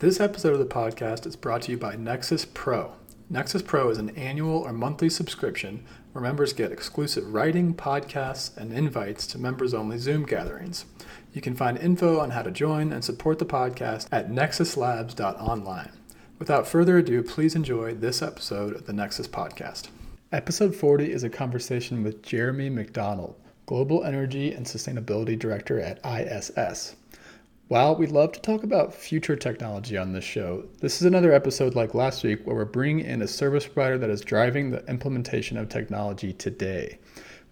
This episode of the podcast is brought to you by Nexus Pro. Nexus Pro is an annual or monthly subscription where members get exclusive writing, podcasts, and invites to members only Zoom gatherings. You can find info on how to join and support the podcast at nexuslabs.online. Without further ado, please enjoy this episode of the Nexus Podcast. Episode 40 is a conversation with Jeremy Macdonald, Global Energy and Sustainability Director at ISS. While we love to talk about future technology on this show, this is another episode like last week where we're bringing in a service provider that is driving the implementation of technology today.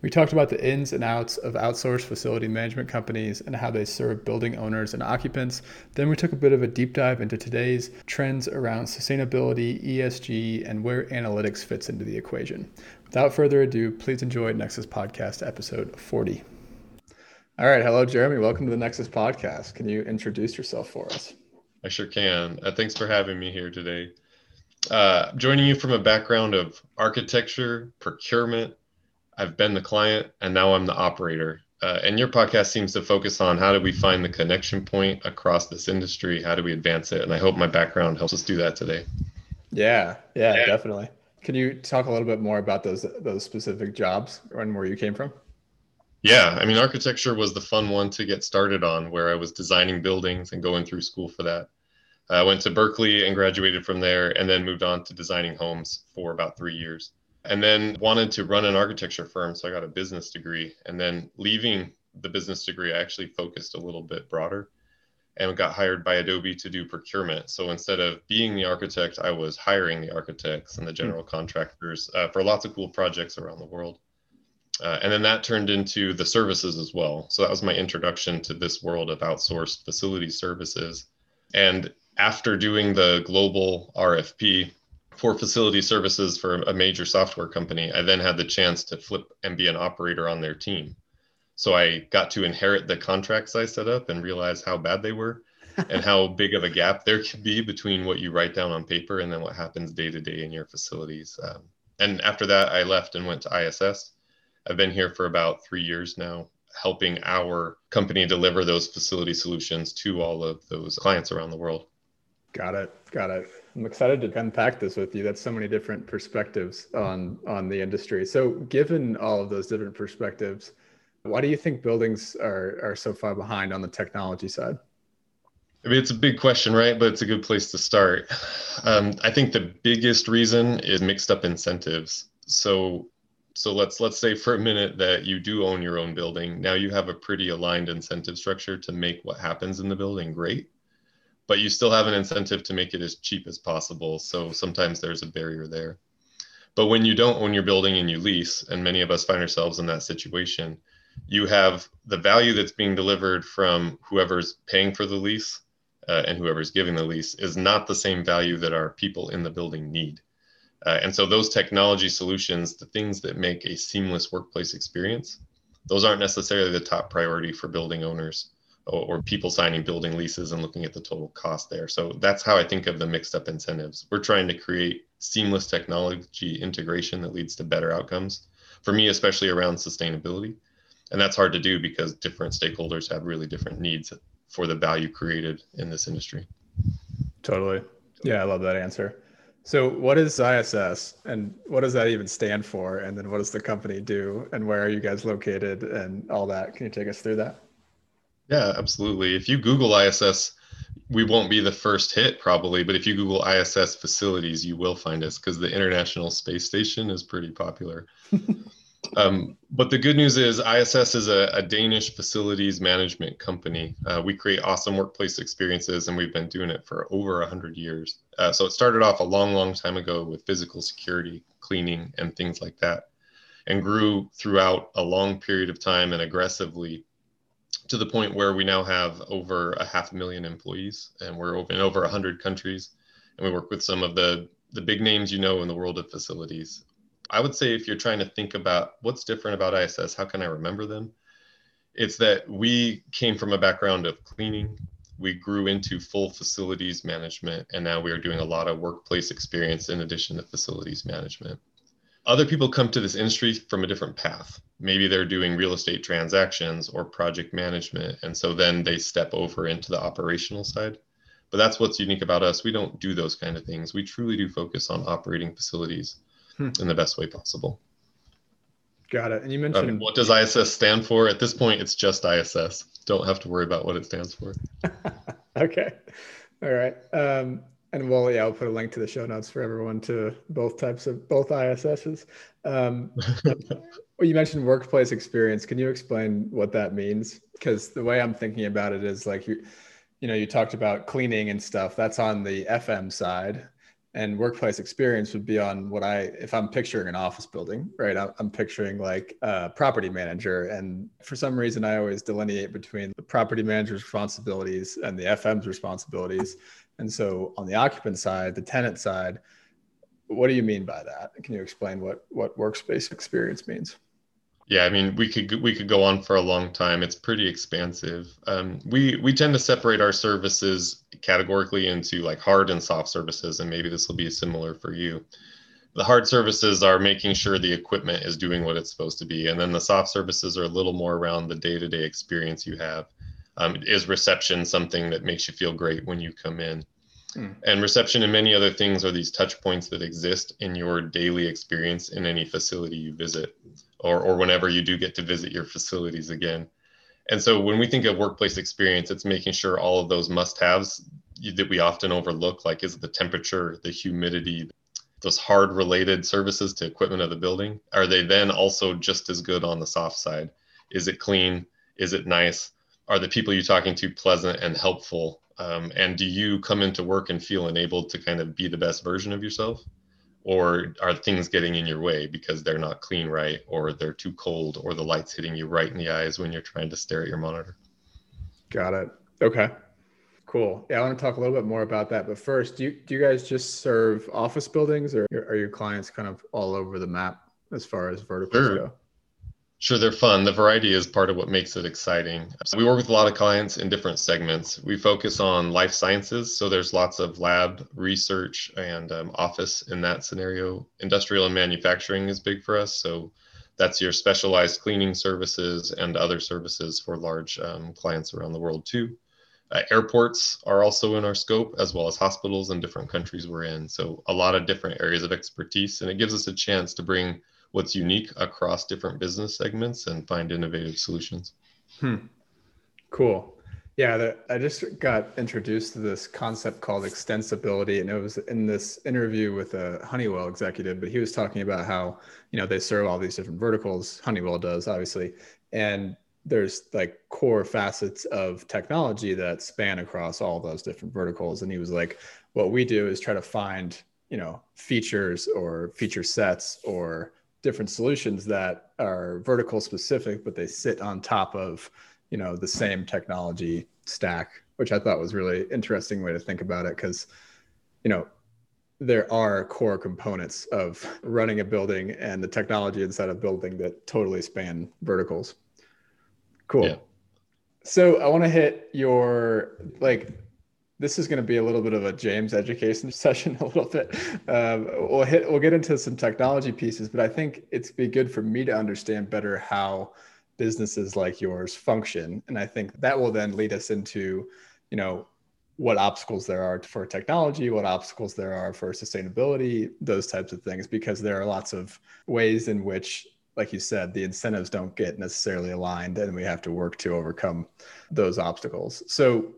We talked about the ins and outs of outsourced facility management companies and how they serve building owners and occupants. Then we took a bit of a deep dive into today's trends around sustainability, ESG, and where analytics fits into the equation. Without further ado, please enjoy Nexus Podcast episode 40. All right. Hello, Jeremy. Welcome to the Nexus podcast. Can you introduce yourself for us? I sure can. Uh, thanks for having me here today. Uh, joining you from a background of architecture, procurement. I've been the client and now I'm the operator. Uh, and your podcast seems to focus on how do we find the connection point across this industry? How do we advance it? And I hope my background helps us do that today. Yeah, yeah, yeah. definitely. Can you talk a little bit more about those those specific jobs and where you came from? Yeah, I mean, architecture was the fun one to get started on, where I was designing buildings and going through school for that. I went to Berkeley and graduated from there, and then moved on to designing homes for about three years. And then wanted to run an architecture firm, so I got a business degree. And then leaving the business degree, I actually focused a little bit broader and got hired by Adobe to do procurement. So instead of being the architect, I was hiring the architects and the general contractors uh, for lots of cool projects around the world. Uh, and then that turned into the services as well. So that was my introduction to this world of outsourced facility services. And after doing the global RFP for facility services for a major software company, I then had the chance to flip and be an operator on their team. So I got to inherit the contracts I set up and realize how bad they were and how big of a gap there could be between what you write down on paper and then what happens day to day in your facilities. Um, and after that, I left and went to ISS I've been here for about three years now, helping our company deliver those facility solutions to all of those clients around the world. Got it. Got it. I'm excited to unpack this with you. That's so many different perspectives on on the industry. So, given all of those different perspectives, why do you think buildings are are so far behind on the technology side? I mean, it's a big question, right? But it's a good place to start. Um, I think the biggest reason is mixed up incentives. So so let's let's say for a minute that you do own your own building. Now you have a pretty aligned incentive structure to make what happens in the building great but you still have an incentive to make it as cheap as possible. So sometimes there's a barrier there. But when you don't own your building and you lease and many of us find ourselves in that situation you have the value that's being delivered from whoever's paying for the lease uh, and whoever's giving the lease is not the same value that our people in the building need uh, and so those technology solutions, the things that make a seamless workplace experience, those aren't necessarily the top priority for building owners or, or, people signing building leases and looking at the total cost there. So that's how I think of the mixed up incentives. We're trying to create seamless technology integration that leads to better outcomes. For me, especially around sustainability. And that's hard to do because different stakeholders have really different needs for the value created in this industry. Totally. Yeah, I love that answer. So, what is ISS and what does that even stand for? And then, what does the company do? And where are you guys located and all that? Can you take us through that? Yeah, absolutely. If you Google ISS, we won't be the first hit probably, but if you Google ISS facilities, you will find us because the International Space Station is pretty popular. Um, but the good news is ISS is a, a Danish facilities management company. Uh, we create awesome workplace experiences and we've been doing it for over 100 years. Uh, so it started off a long, long time ago with physical security, cleaning, and things like that, and grew throughout a long period of time and aggressively to the point where we now have over a half a million employees and we're in over 100 countries and we work with some of the the big names you know in the world of facilities. I would say if you're trying to think about what's different about ISS, how can I remember them? It's that we came from a background of cleaning. We grew into full facilities management, and now we are doing a lot of workplace experience in addition to facilities management. Other people come to this industry from a different path. Maybe they're doing real estate transactions or project management, and so then they step over into the operational side. But that's what's unique about us. We don't do those kind of things. We truly do focus on operating facilities hmm. in the best way possible. Got it. And you mentioned um, what does ISS stand for? At this point, it's just ISS. Don't have to worry about what it stands for. okay. All right. Um, and well, yeah, I'll put a link to the show notes for everyone to both types of both ISSs. Um, well, you mentioned workplace experience. Can you explain what that means? Because the way I'm thinking about it is like you, you know, you talked about cleaning and stuff. That's on the FM side, and workplace experience would be on what I, if I'm picturing an office building, right? I'm picturing like a property manager. And for some reason, I always delineate between the property manager's responsibilities and the FM's responsibilities. And so on the occupant side, the tenant side, what do you mean by that? Can you explain what, what workspace experience means? Yeah, I mean, we could we could go on for a long time. It's pretty expansive. Um, we we tend to separate our services categorically into like hard and soft services, and maybe this will be similar for you. The hard services are making sure the equipment is doing what it's supposed to be, and then the soft services are a little more around the day-to-day experience you have. Um, is reception something that makes you feel great when you come in? Hmm. And reception and many other things are these touch points that exist in your daily experience in any facility you visit or, or whenever you do get to visit your facilities again. And so when we think of workplace experience, it's making sure all of those must haves that we often overlook, like is the temperature, the humidity, those hard related services to equipment of the building, are they then also just as good on the soft side? Is it clean? Is it nice? Are the people you're talking to pleasant and helpful? Um, and do you come into work and feel enabled to kind of be the best version of yourself? Or are things getting in your way because they're not clean right, or they're too cold, or the light's hitting you right in the eyes when you're trying to stare at your monitor? Got it. Okay. Cool. Yeah, I want to talk a little bit more about that. But first, do you, do you guys just serve office buildings or are your clients kind of all over the map as far as verticals sure. go? Sure, they're fun. The variety is part of what makes it exciting. So we work with a lot of clients in different segments. We focus on life sciences, so there's lots of lab research and um, office in that scenario. Industrial and manufacturing is big for us, so that's your specialized cleaning services and other services for large um, clients around the world too. Uh, airports are also in our scope, as well as hospitals in different countries we're in. So a lot of different areas of expertise, and it gives us a chance to bring what's unique across different business segments and find innovative solutions. Hmm. Cool. Yeah, the, I just got introduced to this concept called extensibility, and it was in this interview with a Honeywell executive. But he was talking about how you know they serve all these different verticals. Honeywell does obviously, and there's like core facets of technology that span across all those different verticals. And he was like, what we do is try to find you know features or feature sets or different solutions that are vertical specific, but they sit on top of, you know, the same technology stack, which I thought was really interesting way to think about it. Cause, you know, there are core components of running a building and the technology inside a building that totally span verticals. Cool. Yeah. So I want to hit your like this is going to be a little bit of a James education session, a little bit. Um, we'll hit, we'll get into some technology pieces, but I think it's be good for me to understand better how businesses like yours function, and I think that will then lead us into, you know, what obstacles there are for technology, what obstacles there are for sustainability, those types of things, because there are lots of ways in which, like you said, the incentives don't get necessarily aligned, and we have to work to overcome those obstacles. So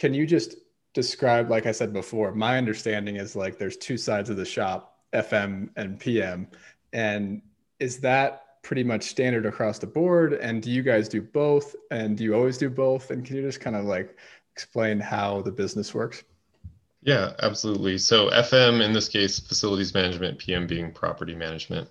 can you just describe like i said before my understanding is like there's two sides of the shop fm and pm and is that pretty much standard across the board? And do you guys do both? And do you always do both? And can you just kind of like explain how the business works? Yeah absolutely. So fm in this case facilities management pm being property management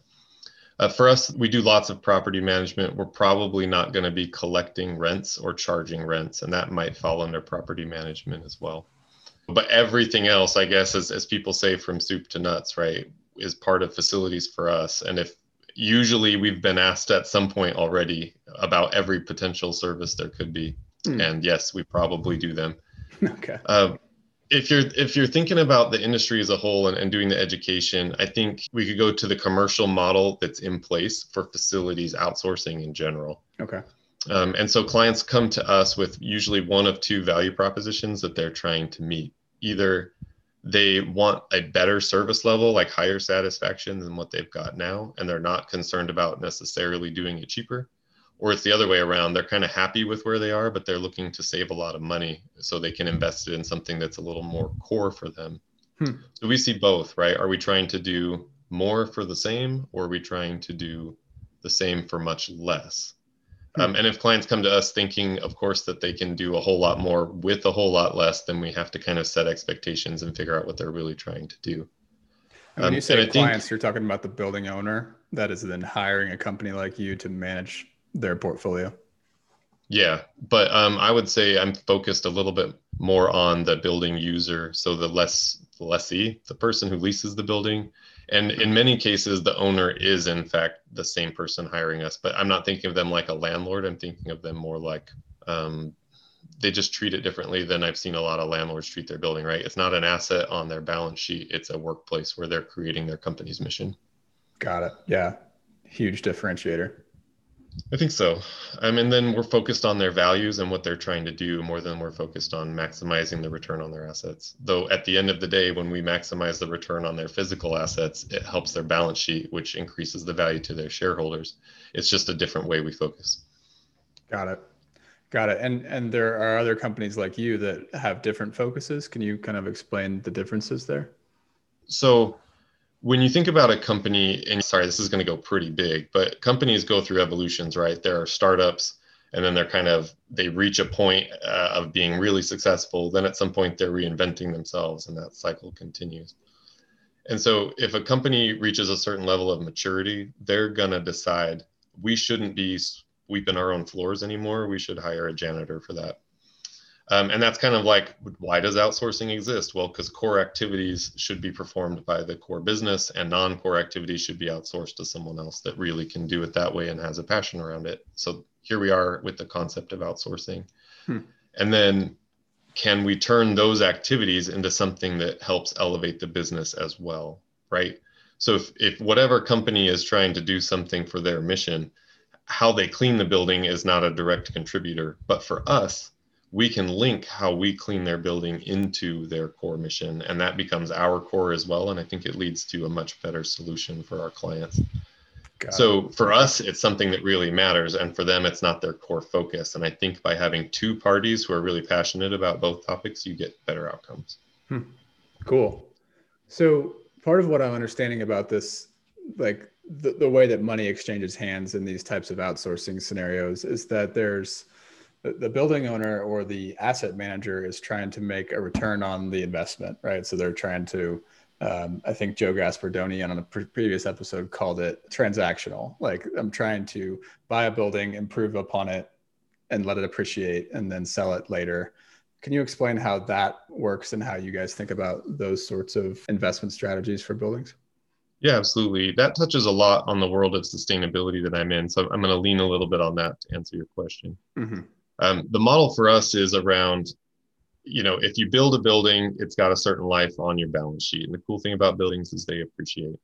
uh, for us, we do lots of property management. We're probably not going to be collecting rents or charging rents, and that might fall under property management as well. but everything else, I guess, as, as people say from soup to nuts, right, is part of facilities for us. And if usually we've been asked at some point already about every potential service there could be. Mm. And yes, we probably do them. Okay. Uh, if you're if you're thinking about the industry as a whole and, and doing the education, I think we could go to the commercial model that's in place for facilities outsourcing in general. Okay. Um, and so clients come to us with usually one of two value propositions that they're trying to meet. Either they want a better service level, like higher satisfaction than what they've got now, and they're not concerned about necessarily doing it cheaper. Or it's the other way around. They're kind of happy with where they are, but they're looking to save a lot of money so they can invest it in something that's a little more core for them. Hmm. So we see both, right? Are we trying to do more for the same, or are we trying to do the same for much less? Hmm. Um, and if clients come to us thinking, of course, that they can do a whole lot more with a whole lot less, then we have to kind of set expectations and figure out what they're really trying to do. And when um, you say clients, think, you're talking about the building owner that is then hiring a company like you to manage their portfolio. Yeah, but um, I would say I'm focused a little bit more on the building user, so the less the lessee, the person who leases the building, and in many cases, the owner is in fact the same person hiring us. But I'm not thinking of them like a landlord. I'm thinking of them more like um, they just treat it differently than I've seen a lot of landlords treat their building. Right? It's not an asset on their balance sheet. It's a workplace where they're creating their company's mission. Got it. Yeah, huge differentiator. I think so. Um, I mean, then we're focused on their values and what they're trying to do more than we're focused on maximizing the return on their assets. Though at the end of the day, when we maximize the return on their physical assets, it helps their balance sheet, which increases the value to their shareholders. It's just a different way we focus. Got it. Got it. And and there are other companies like you that have different focuses. Can you kind of explain the differences there? So when you think about a company, and sorry, this is going to go pretty big, but companies go through evolutions, right? There are startups, and then they're kind of they reach a point uh, of being really successful. Then at some point they're reinventing themselves, and that cycle continues. And so, if a company reaches a certain level of maturity, they're going to decide we shouldn't be sweeping our own floors anymore. We should hire a janitor for that. Um, and that's kind of like, why does outsourcing exist? Well, because core activities should be performed by the core business and non core activities should be outsourced to someone else that really can do it that way and has a passion around it. So here we are with the concept of outsourcing. Hmm. And then can we turn those activities into something that helps elevate the business as well? Right. So if, if whatever company is trying to do something for their mission, how they clean the building is not a direct contributor. But for us, we can link how we clean their building into their core mission and that becomes our core as well and i think it leads to a much better solution for our clients Got so it. for us it's something that really matters and for them it's not their core focus and i think by having two parties who are really passionate about both topics you get better outcomes hmm. cool so part of what i'm understanding about this like the, the way that money exchanges hands in these types of outsourcing scenarios is that there's the building owner or the asset manager is trying to make a return on the investment, right? So they're trying to, um, I think Joe Gaspardoni on a pre- previous episode called it transactional. Like I'm trying to buy a building, improve upon it, and let it appreciate, and then sell it later. Can you explain how that works and how you guys think about those sorts of investment strategies for buildings? Yeah, absolutely. That touches a lot on the world of sustainability that I'm in. So I'm going to lean a little bit on that to answer your question. Mm-hmm. Um, the model for us is around, you know, if you build a building, it's got a certain life on your balance sheet. And the cool thing about buildings is they appreciate.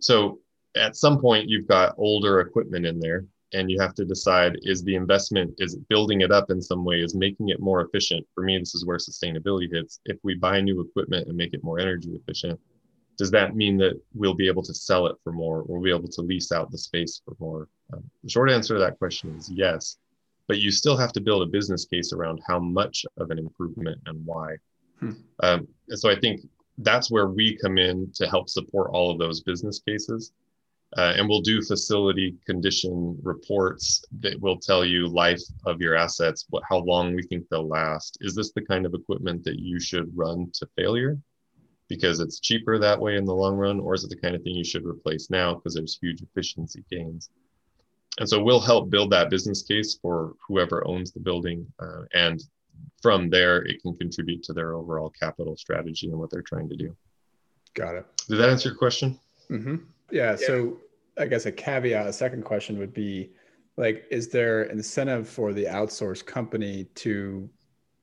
So at some point, you've got older equipment in there, and you have to decide is the investment, is building it up in some way, is making it more efficient? For me, this is where sustainability hits. If we buy new equipment and make it more energy efficient, does that mean that we'll be able to sell it for more or we'll be able to lease out the space for more? Um, the short answer to that question is yes but you still have to build a business case around how much of an improvement and why. Hmm. Um, and so I think that's where we come in to help support all of those business cases. Uh, and we'll do facility condition reports that will tell you life of your assets, what, how long we think they'll last. Is this the kind of equipment that you should run to failure because it's cheaper that way in the long run, or is it the kind of thing you should replace now because there's huge efficiency gains? And so we'll help build that business case for whoever owns the building uh, and from there it can contribute to their overall capital strategy and what they're trying to do. Got it. Did that answer your question? Mm-hmm. Yeah, yeah. So I guess a caveat, a second question would be like, is there incentive for the outsourced company to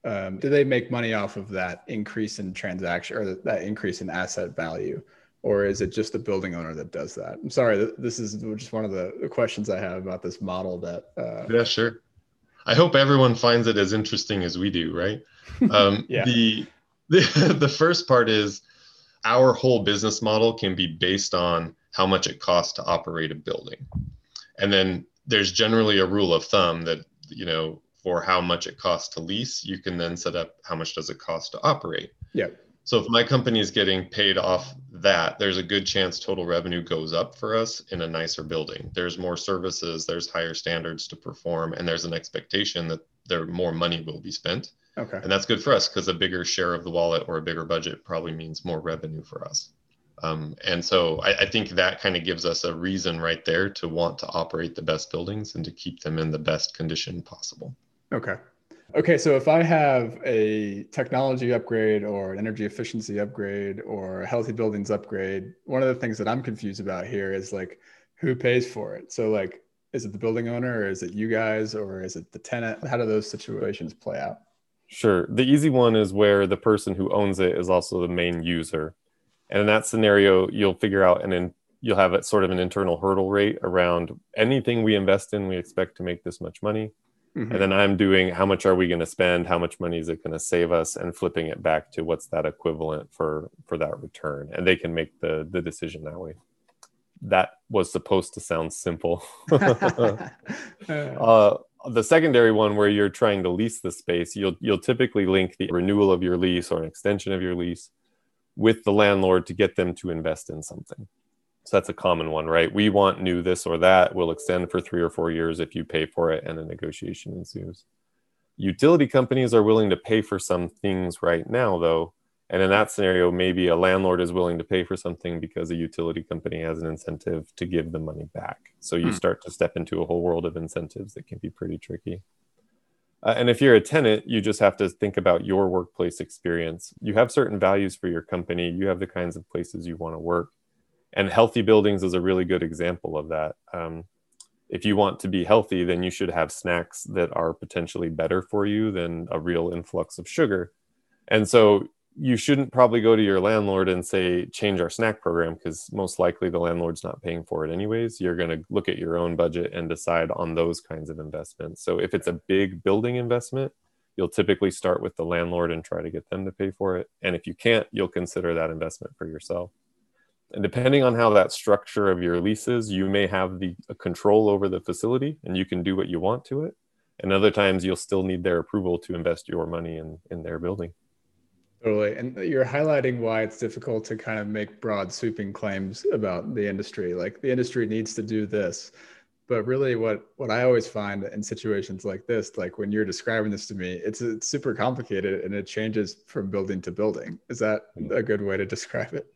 um, do they make money off of that increase in transaction or that increase in asset value or is it just the building owner that does that i'm sorry this is just one of the questions i have about this model that uh, yeah sure i hope everyone finds it as interesting as we do right um, yeah. the, the the first part is our whole business model can be based on how much it costs to operate a building and then there's generally a rule of thumb that you know for how much it costs to lease, you can then set up how much does it cost to operate. Yeah. So if my company is getting paid off that, there's a good chance total revenue goes up for us in a nicer building. There's more services, there's higher standards to perform, and there's an expectation that there more money will be spent. Okay. And that's good for us because a bigger share of the wallet or a bigger budget probably means more revenue for us. Um, and so I, I think that kind of gives us a reason right there to want to operate the best buildings and to keep them in the best condition possible. Okay. Okay, so if I have a technology upgrade or an energy efficiency upgrade or a healthy buildings upgrade, one of the things that I'm confused about here is like who pays for it? So like is it the building owner or is it you guys or is it the tenant? How do those situations play out? Sure. The easy one is where the person who owns it is also the main user. And in that scenario, you'll figure out and then you'll have a sort of an internal hurdle rate around anything we invest in, we expect to make this much money Mm-hmm. And then I'm doing how much are we going to spend? How much money is it going to save us? And flipping it back to what's that equivalent for for that return. And they can make the the decision that way. That was supposed to sound simple. uh, the secondary one where you're trying to lease the space, you'll you'll typically link the renewal of your lease or an extension of your lease with the landlord to get them to invest in something. So that's a common one, right? We want new this or that. We'll extend for three or four years if you pay for it, and a negotiation ensues. Utility companies are willing to pay for some things right now, though. And in that scenario, maybe a landlord is willing to pay for something because a utility company has an incentive to give the money back. So you hmm. start to step into a whole world of incentives that can be pretty tricky. Uh, and if you're a tenant, you just have to think about your workplace experience. You have certain values for your company, you have the kinds of places you want to work and healthy buildings is a really good example of that. Um, if you want to be healthy, then you should have snacks that are potentially better for you than a real influx of sugar. And so you shouldn't probably go to your landlord and say, change our snack program, because most likely the landlord's not paying for it anyways. You're going to look at your own budget and decide on those kinds of investments. So if it's a big building investment, you'll typically start with the landlord and try to get them to pay for it. And if you can't, you'll consider that investment for yourself. And depending on how that structure of your lease is, you may have the control over the facility and you can do what you want to it. And other times you'll still need their approval to invest your money in, in their building. Totally. And you're highlighting why it's difficult to kind of make broad sweeping claims about the industry. Like the industry needs to do this. But really what what I always find in situations like this, like when you're describing this to me, it's, it's super complicated and it changes from building to building. Is that hmm. a good way to describe it?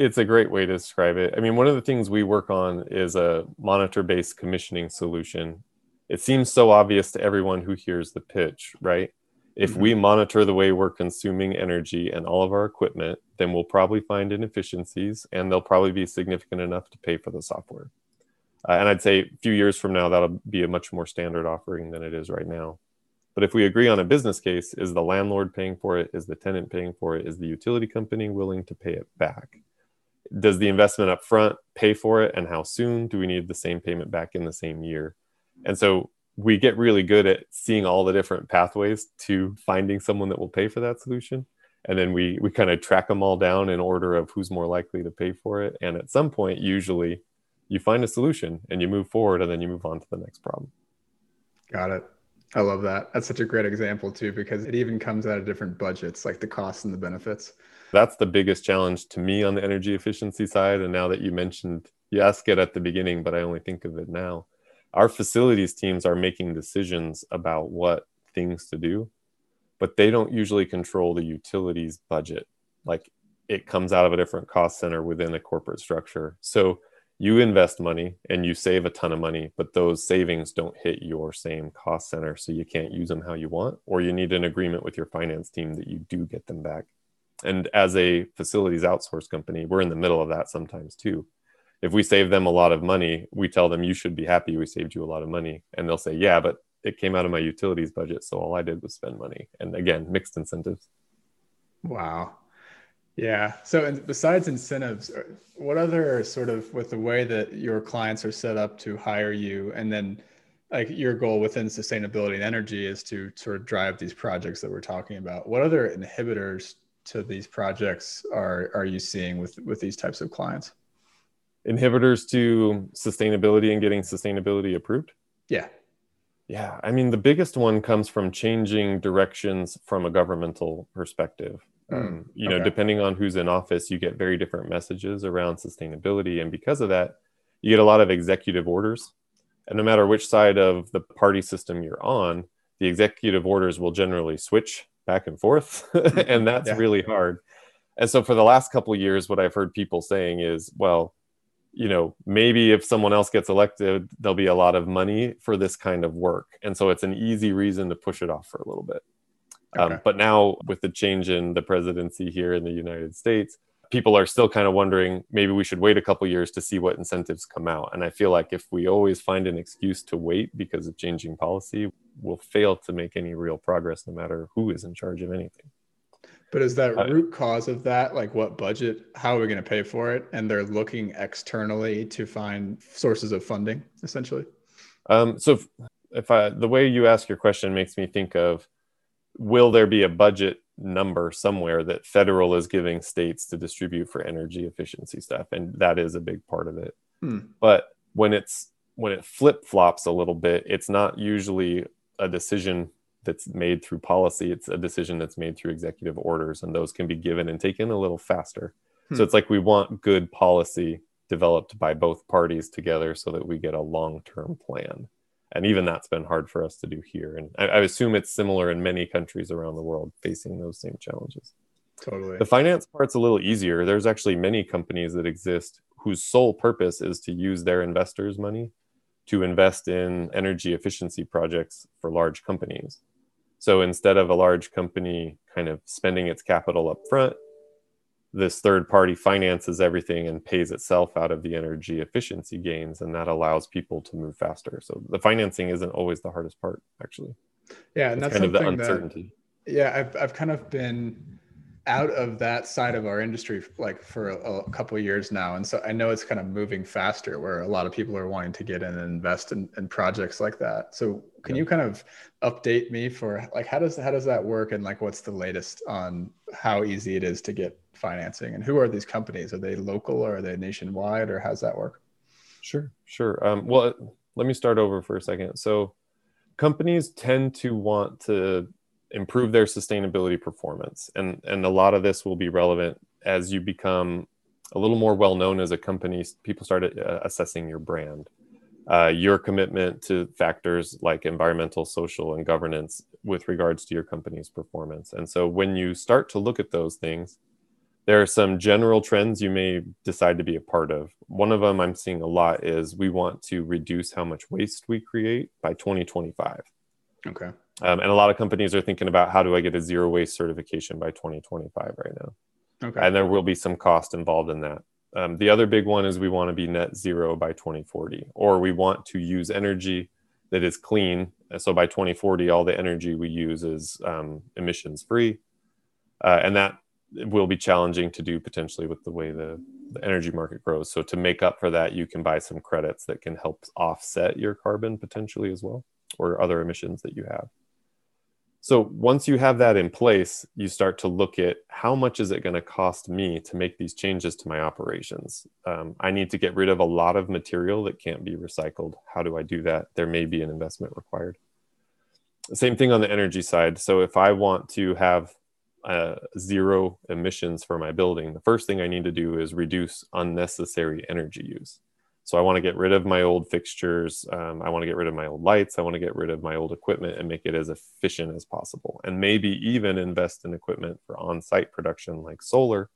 It's a great way to describe it. I mean, one of the things we work on is a monitor based commissioning solution. It seems so obvious to everyone who hears the pitch, right? If mm-hmm. we monitor the way we're consuming energy and all of our equipment, then we'll probably find inefficiencies and they'll probably be significant enough to pay for the software. Uh, and I'd say a few years from now, that'll be a much more standard offering than it is right now. But if we agree on a business case, is the landlord paying for it? Is the tenant paying for it? Is the utility company willing to pay it back? Does the investment up front pay for it and how soon? Do we need the same payment back in the same year? And so we get really good at seeing all the different pathways to finding someone that will pay for that solution. And then we we kind of track them all down in order of who's more likely to pay for it. And at some point usually you find a solution and you move forward and then you move on to the next problem. Got it. I love that. That's such a great example too because it even comes out of different budgets like the costs and the benefits that's the biggest challenge to me on the energy efficiency side. And now that you mentioned, you asked it at the beginning, but I only think of it now. Our facilities teams are making decisions about what things to do, but they don't usually control the utilities budget. Like it comes out of a different cost center within a corporate structure. So you invest money and you save a ton of money, but those savings don't hit your same cost center. So you can't use them how you want, or you need an agreement with your finance team that you do get them back. And as a facilities outsource company, we're in the middle of that sometimes too. If we save them a lot of money, we tell them, you should be happy we saved you a lot of money. And they'll say, yeah, but it came out of my utilities budget. So all I did was spend money. And again, mixed incentives. Wow. Yeah. So, besides incentives, uh, what other sort of with the way that your clients are set up to hire you, and then like your goal within sustainability and energy is to sort of drive these projects that we're talking about. What other inhibitors to these projects are are you seeing with with these types of clients? Inhibitors to sustainability and getting sustainability approved. Yeah. Yeah, I mean the biggest one comes from changing directions from a governmental perspective. Hmm, um, you know, depending on who's in office, you get very different messages around sustainability. And because of that, you get a lot of executive orders. And no matter which side of the party system you're on, the executive orders will generally switch back and forth. and that's yeah. really hard. And so for the last couple of years, what I've heard people saying is, well, you know, maybe if someone else gets elected, there'll be a lot of money for this kind of work. And so it's an easy reason to push it off for a little bit. Um, okay. Um, but now, with the change in the presidency here in the United States, people are still kind of wondering maybe we should wait a couple years to see what incentives come out. And I feel like if we always find an excuse to wait because of changing policy, we'll fail to make any real progress no matter who is in charge of anything. But is that root cause of that? Like what budget? How are we going to pay for it? And they're looking externally to find sources of funding, essentially. Um, so if, if I, the way you ask your question makes me think of will there be a budget number somewhere that federal is giving states to distribute for energy efficiency stuff and that is a big part of it hmm. but when it's when it flip flops a little bit it's not usually a decision that's made through policy. It's a decision that's made through executive orders and those can be given and taken a little faster. Hmm. so it's like we want good policy developed by both parties together so that we get a long-term plan. And even that's been hard for us to do here. And I, I, assume it's similar in many countries around the world facing those same challenges. Totally. The finance part's a little easier. There's actually many companies that exist whose sole purpose is to use their investors money to invest in energy efficiency projects for large companies. So instead of a large company kind of spending its capital up front this third party finances everything and pays itself out of the energy efficiency gains and that allows people to move faster. So the financing isn't always the hardest part actually. Yeah and it's that's kind of the uncertainty that, yeah I've, I've kind of been out of that side of our industry like for a, a couple of years now. And so i know it's kind of moving faster where a lot of people are wanting to get in and invest in, in projects like that. So can yeah. you kind of update me for like how does how does that work? And like what's the latest on how easy it is to get financing? And who are these companies? Are they local or are they nationwide or how's that work? Sure sure. Um, well let me start over for a second. So companies tend to want to improve their sustainability performance. And, and a lot of this will be relevant as you become a little more well known as a company. People start uh, assessing your brand, uh, your commitment to factors like environmental, social, and governance with regards to your company's performance. And so when you start to look at those things, there are some general trends you may decide to be a part of. One of them I'm seeing a lot is we want to reduce how much waste we create by 2025. Okay. Um, and a lot of companies are thinking about how do I get a zero waste certification by 2025 right now. Okay. And there will be some cost involved in that. Um, the other big one is we want to be net zero by 2040, or we want to use energy that is clean. So by 2040, all the energy we use is um, emissions free. Uh, and that will be challenging to do potentially with the way the, the energy market grows. So to make up for that, you can buy some credits that can help offset your carbon potentially as well, or other emissions that you have. So once you have that in place, you start to look at how much is it going to cost me to make these changes to my operations. Um, I need to get rid of a lot of material that can't be recycled. How do I do that? There may be an investment required. Same thing on the energy side. So if I want to have uh, zero emissions for my building, the first thing I need to do is reduce unnecessary energy use. So I want to get rid of my old fixtures. Um, I want to get rid of my old lights. I want to get rid of my old equipment and make it as efficient as possible. And maybe even invest in equipment for on site production like solar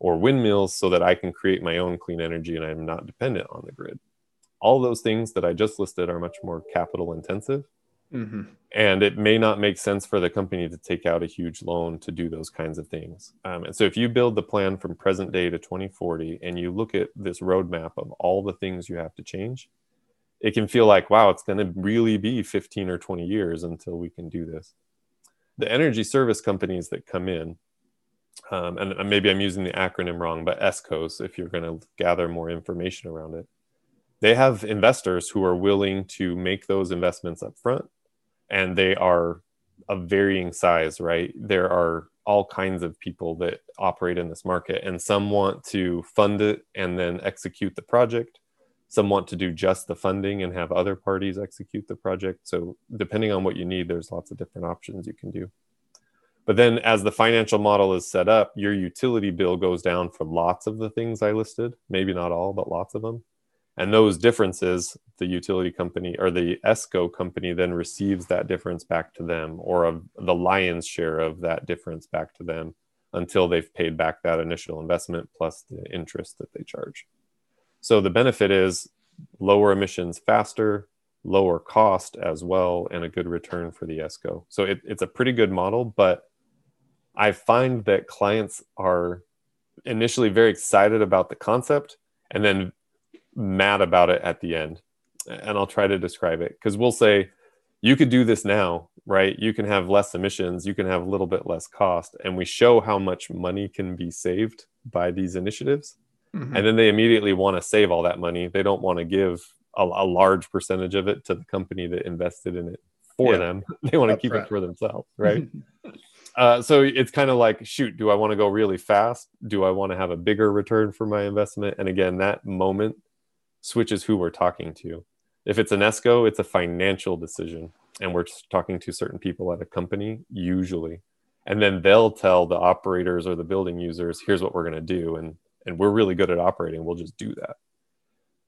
or windmills so that I can create my own clean energy and I'm not dependent on the grid. All those things that I just listed are much more capital intensive. Mm-hmm. And it may not make sense for the company to take out a huge loan to do those kinds of things. Um, and so, if you build the plan from present day to 2040 and you look at this roadmap of all the things you have to change, it can feel like, wow, it's going to really be 15 or 20 years until we can do this. The energy service companies that come in, um, and maybe I'm using the acronym wrong, but ESCOs, if you're going to gather more information around it, they have investors who are willing to make those investments up front, and they are of varying size, right? There are all kinds of people that operate in this market, and some want to fund it and then execute the project. Some want to do just the funding and have other parties execute the project. So, depending on what you need, there's lots of different options you can do. But then as the financial model is set up, your utility bill goes down for lots of the things I listed, maybe not all, but lots of them. And those differences, the utility company or the ESCO company then receives that difference back to them or of the lion's share of that difference back to them until they've paid back that initial investment plus the interest that they charge. So the benefit is lower emissions faster, lower cost as well, and a good return for the ESCO. So it, it's a pretty good model, but I find that clients are initially very excited about the concept and then mad about it at the end. And I'll try to describe it because we'll say, you could do this now, right? You can have less emissions, you can have a little bit less cost. And we show how much money can be saved by these initiatives. Mm-hmm. And then they immediately want to save all that money. They don't want to give a, a, large percentage of it to the company that invested in it for yeah. them. They want to keep it for themselves, right? Uh, so it's kind of like, shoot, do I want to go really fast? Do I want to have a bigger return for my investment? And again, that moment switches who we're talking to. If it's an ESCO, it's a financial decision, and we're talking to certain people at a company, usually. And then they'll tell the operators or the building users, here's what we're going to do. And, and we're really good at operating. We'll just do that.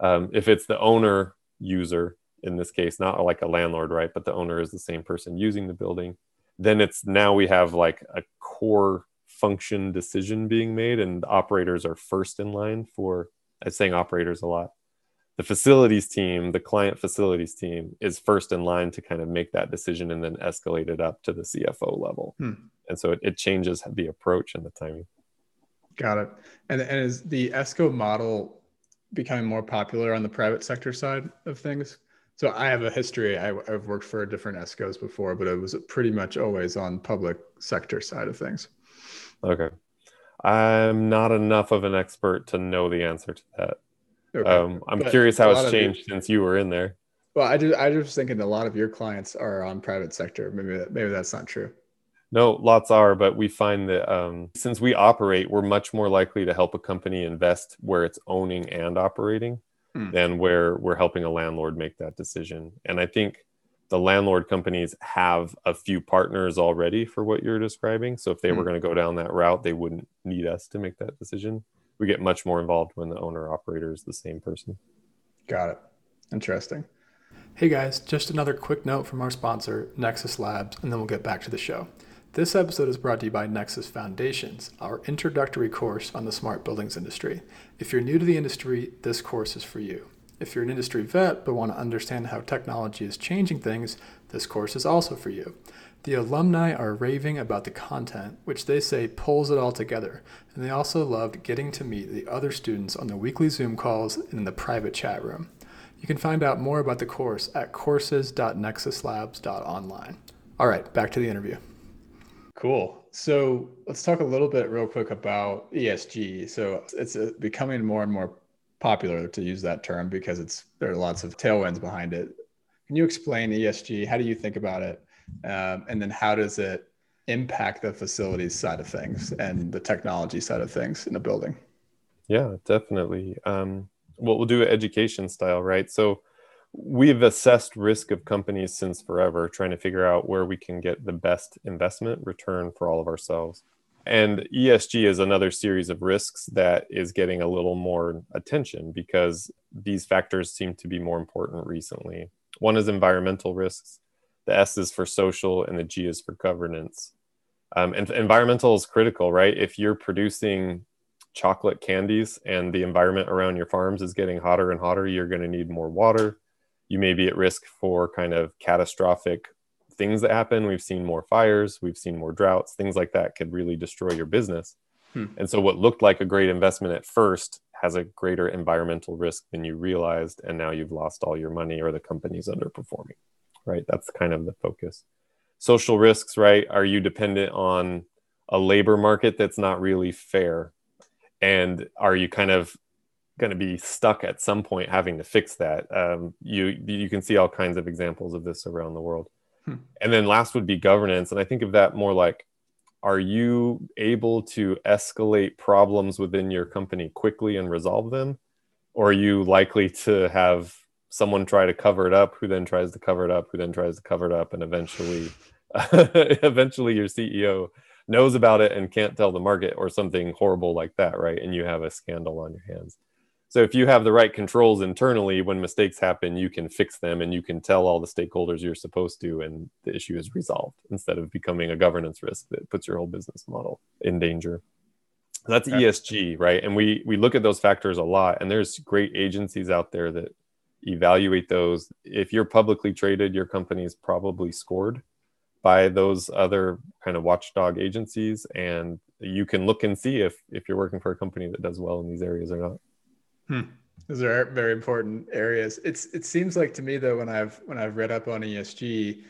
Um, if it's the owner user, in this case, not like a landlord, right? But the owner is the same person using the building then it's now we have like a core function decision being made and operators are first in line for i'm saying operators a lot the facilities team the client facilities team is first in line to kind of make that decision and then escalate it up to the cfo level hmm. and so it, it changes the approach and the timing got it and, and is the esco model becoming more popular on the private sector side of things so I have a history. I, have worked for different ESCOs before, but it was pretty much always on public sector side of things. Okay. I'm not enough of an expert to know the answer to that. Um, I'm but curious how it's changed you, since you were in there. Well, I just I just thinking a lot of your clients are on private sector. Maybe that, maybe that's not true. No, lots are, but we find that um, since we operate, we're much more likely to help a company invest where it's owning and operating hmm. than where we're helping a landlord make that decision. And I think the landlord companies have a few partners already for what you're describing. So if they hmm. were going to go down that route, they wouldn't need us to make that decision. We get much more involved when the owner operator is the same person. Got it. Interesting. Hey guys, just another quick note from our sponsor, Nexus Labs, and then we'll get back to the show. This episode is brought to you by Nexus Foundations, our introductory course on the smart buildings industry. If you're new to the industry, this course is for you. If you're an industry vet but want to understand how technology is changing things, this course is also for you. The alumni are raving about the content, which they say pulls it all together, and they also loved getting to meet the other students on the weekly Zoom calls and in the private chat room. You can find out more about the course at courses.nexuslabs.online. All right, back to the interview. Cool. So let's talk a little bit real quick about ESG. So it's uh, becoming more and more popular to use that term because it's there are lots of tailwinds behind it. Can you explain ESG? How do you think about it? Um, and then how does it impact the facilities side of things and the technology side of things in the building? Yeah, definitely. Um, well, we'll do education style, right? So we've assessed risk of companies since forever, trying to figure out where we can get the best investment return for all of ourselves. And ESG is another series of risks that is getting a little more attention because these factors seem to be more important recently. One is environmental risks, the S is for social, and the G is for governance. Um, and environmental is critical, right? If you're producing chocolate candies and the environment around your farms is getting hotter and hotter, you're going to need more water. You may be at risk for kind of catastrophic things that happen. We've seen more fires, we've seen more droughts, things like that could really destroy your business. Hmm. And so, what looked like a great investment at first has a greater environmental risk than you realized. And now you've lost all your money or the company's underperforming, right? That's kind of the focus. Social risks, right? Are you dependent on a labor market that's not really fair? And are you kind of going to be stuck at some point having to fix that? Um, you you can see all kinds of examples of this around the world. Hmm. And then last would be governance, and I think of that more like are you able to escalate problems within your company quickly and resolve them or are you likely to have someone try to cover it up who then tries to cover it up who then tries to cover it up and eventually eventually your ceo knows about it and can't tell the market or something horrible like that right and you have a scandal on your hands so if you have the right controls internally, when mistakes happen, you can fix them and you can tell all the stakeholders you're supposed to, and the issue is resolved instead of becoming a governance risk that puts your whole business model in danger. That's ESG, right? And we we look at those factors a lot, and there's great agencies out there that evaluate those. If you're publicly traded, your company is probably scored by those other kind of watchdog agencies, and you can look and see if if you're working for a company that does well in these areas or not. Hmm. Those are very important areas. It's it seems like to me though when I've when I've read up on ESG,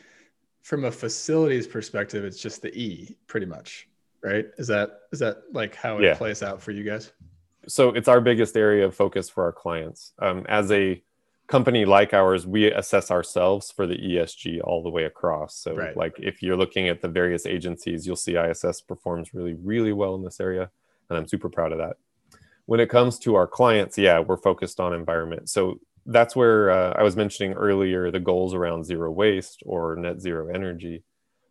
from a facilities perspective, it's just the E pretty much, right? Is that is that like how it yeah. plays out for you guys? So it's our biggest area of focus for our clients. Um, as a company like ours, we assess ourselves for the ESG all the way across. So, right. like if you're looking at the various agencies, you'll see ISS performs really, really well in this area, and I'm super proud of that when it comes to our clients, yeah, we're focused on environment. So that's where uh, I was mentioning earlier the goals around zero waste or net zero energy.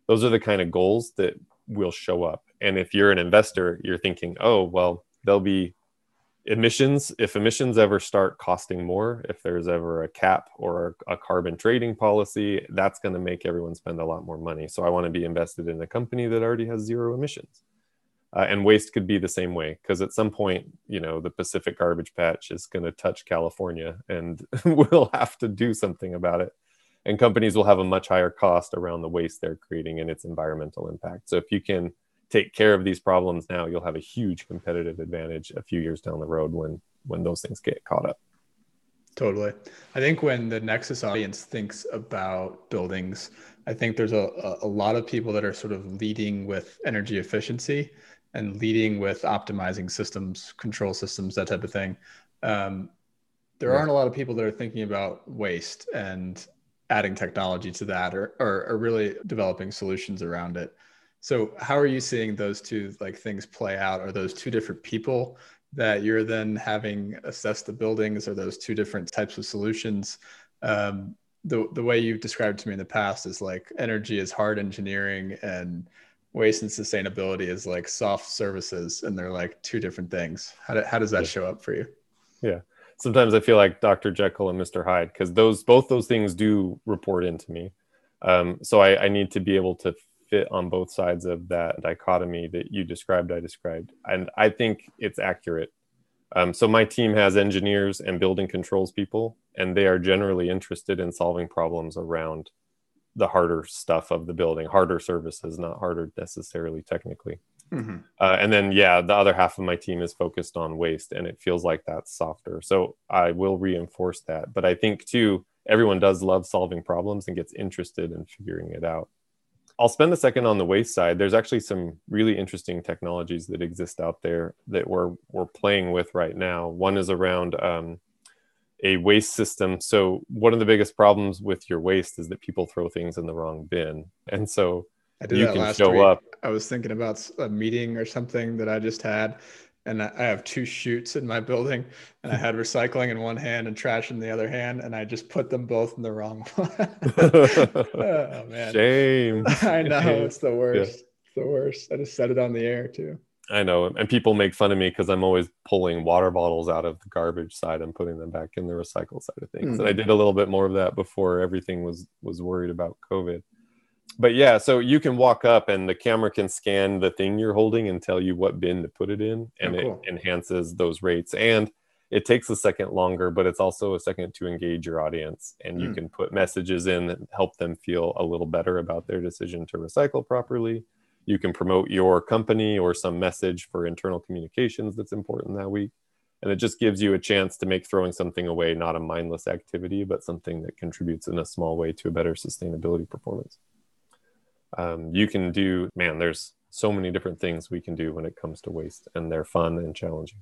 Those are the kind of goals that will show up. And if you're an investor, you're thinking, oh, well, they'll be emissions. If emissions ever start costing more, if there's ever a cap or a carbon trading policy, that's going to make everyone spend a lot more money. So I want to be invested in a company that already has zero emissions. Uh, and waste could be the same way because at some point, you know, the Pacific garbage patch is going to touch California and we'll have to do something about it. And companies will have a much higher cost around the waste they're creating and its environmental impact. So if you can take care of these problems now, you'll have a huge competitive advantage a few years down the road when when those things get caught up. Totally. I think when the Nexus audience thinks about buildings, I think there's a, a lot of people that are sort of leading with energy efficiency and leading with optimizing systems, control systems, that type of thing. Um, there yeah. aren't a lot of people that are thinking about waste and adding technology to that or, or, or really developing solutions around it. So how are you seeing those two like things play out? Are those two different people that you're then having assess the buildings? Are those two different types of solutions? Um, the, the way you've described to me in the past is like energy is hard engineering and waste and sustainability is like soft services and they're like two different things how, do, how does that yeah. show up for you yeah sometimes i feel like dr jekyll and mr hyde because those both those things do report into me um, so I, I need to be able to fit on both sides of that dichotomy that you described i described and i think it's accurate um, so my team has engineers and building controls people and they are generally interested in solving problems around the harder stuff of the building, harder services, not harder necessarily technically. Mm-hmm. Uh, and then, yeah, the other half of my team is focused on waste, and it feels like that's softer. So I will reinforce that. But I think too, everyone does love solving problems and gets interested in figuring it out. I'll spend a second on the waste side. There's actually some really interesting technologies that exist out there that we're we're playing with right now. One is around um, a waste system. So one of the biggest problems with your waste is that people throw things in the wrong bin, and so you can show week. up. I was thinking about a meeting or something that I just had, and I have two chutes in my building, and I had recycling in one hand and trash in the other hand, and I just put them both in the wrong one. oh man, shame! I know it's the worst. Yeah. It's the worst. I just said it on the air too. I know, and people make fun of me because I'm always pulling water bottles out of the garbage side and putting them back in the recycle side of things. Mm-hmm. And I did a little bit more of that before everything was was worried about COVID. But yeah, so you can walk up and the camera can scan the thing you're holding and tell you what bin to put it in, and Oh, cool. it enhances those rates. And it takes a second longer, but it's also a second to engage your audience, and you Mm. can put messages in that help them feel a little better about their decision to recycle properly. You can promote your company or some message for internal communications that's important that week. And it just gives you a chance to make throwing something away not a mindless activity, but something that contributes in a small way to a better sustainability performance. Um, you can do, man, there's so many different things we can do when it comes to waste, and they're fun and challenging.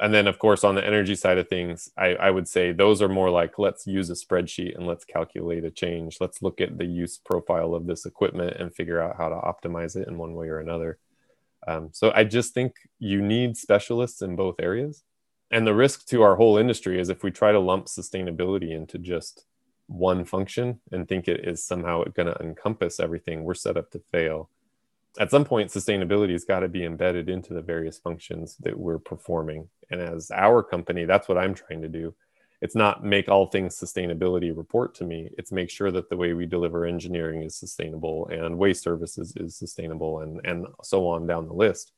And then, of course, on the energy side of things, I, I would say those are more like let's use a spreadsheet and let's calculate a change. Let's look at the use profile of this equipment and figure out how to optimize it in one way or another. Um, so I just think you need specialists in both areas. And the risk to our whole industry is if we try to lump sustainability into just one function and think it is somehow going to encompass everything, we're set up to fail. At some point, sustainability has got to be embedded into the various functions that we're performing. And as our company, that's what I'm trying to do. It's not make all things sustainability report to me. It's make sure that the way we deliver engineering is sustainable and waste services is sustainable and, and so on down the list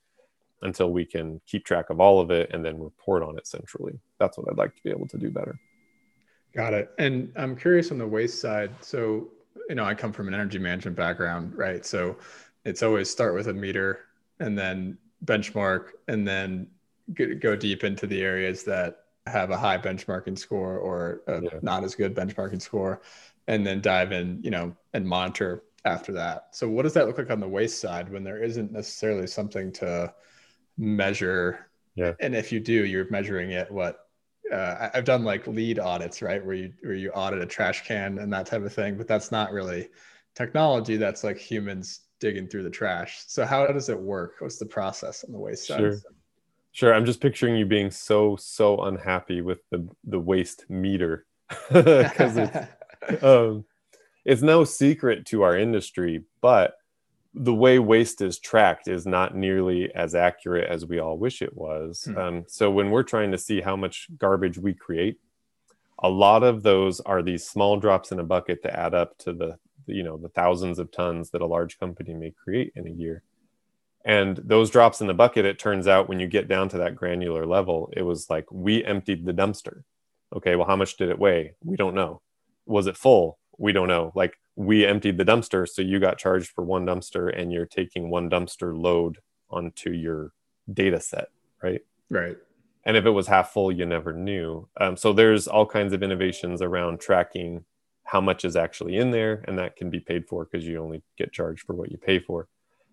until we can keep track of all of it and then report on it centrally. That's what I'd like to be able to do better. Got it. And I'm curious on the waste side. So, you know, I come from an energy management background, right? So it's always start with a meter and then benchmark and then go deep into the areas that have a high benchmarking score or a Yeah. not as good benchmarking score and then dive in, you know, and monitor after that. So what does that look like on the waste side when there isn't necessarily something to measure? Yeah. And if you do, you're measuring it what uh, I've done like lead audits, right, where you where you audit a trash can and that type of thing, but that's not really technology. That's like humans digging through the trash. So how does it work? What's the process on the waste side? Sure. Sure, I'm just picturing you being so so unhappy with the the waste meter because it's um, it's no secret to our industry, but the way waste is tracked is not nearly as accurate as we all wish it was. Hmm. Um, so when we're trying to see how much garbage we create, a lot of those are these small drops in a bucket to add up to the you know the thousands of tons that a large company may create in a year. And those drops in the bucket, it turns out when you get down to that granular level, it was like we emptied the dumpster. Okay, well, how much did it weigh? We don't know. Was it full? We don't know. Like we emptied the dumpster, so you got charged for one dumpster and you're taking one dumpster load onto your data set, right? right. And if it was half full, you never knew. Um, so there's all kinds of innovations around tracking how much is actually in there, and that can be paid for because you only get charged for what you pay for.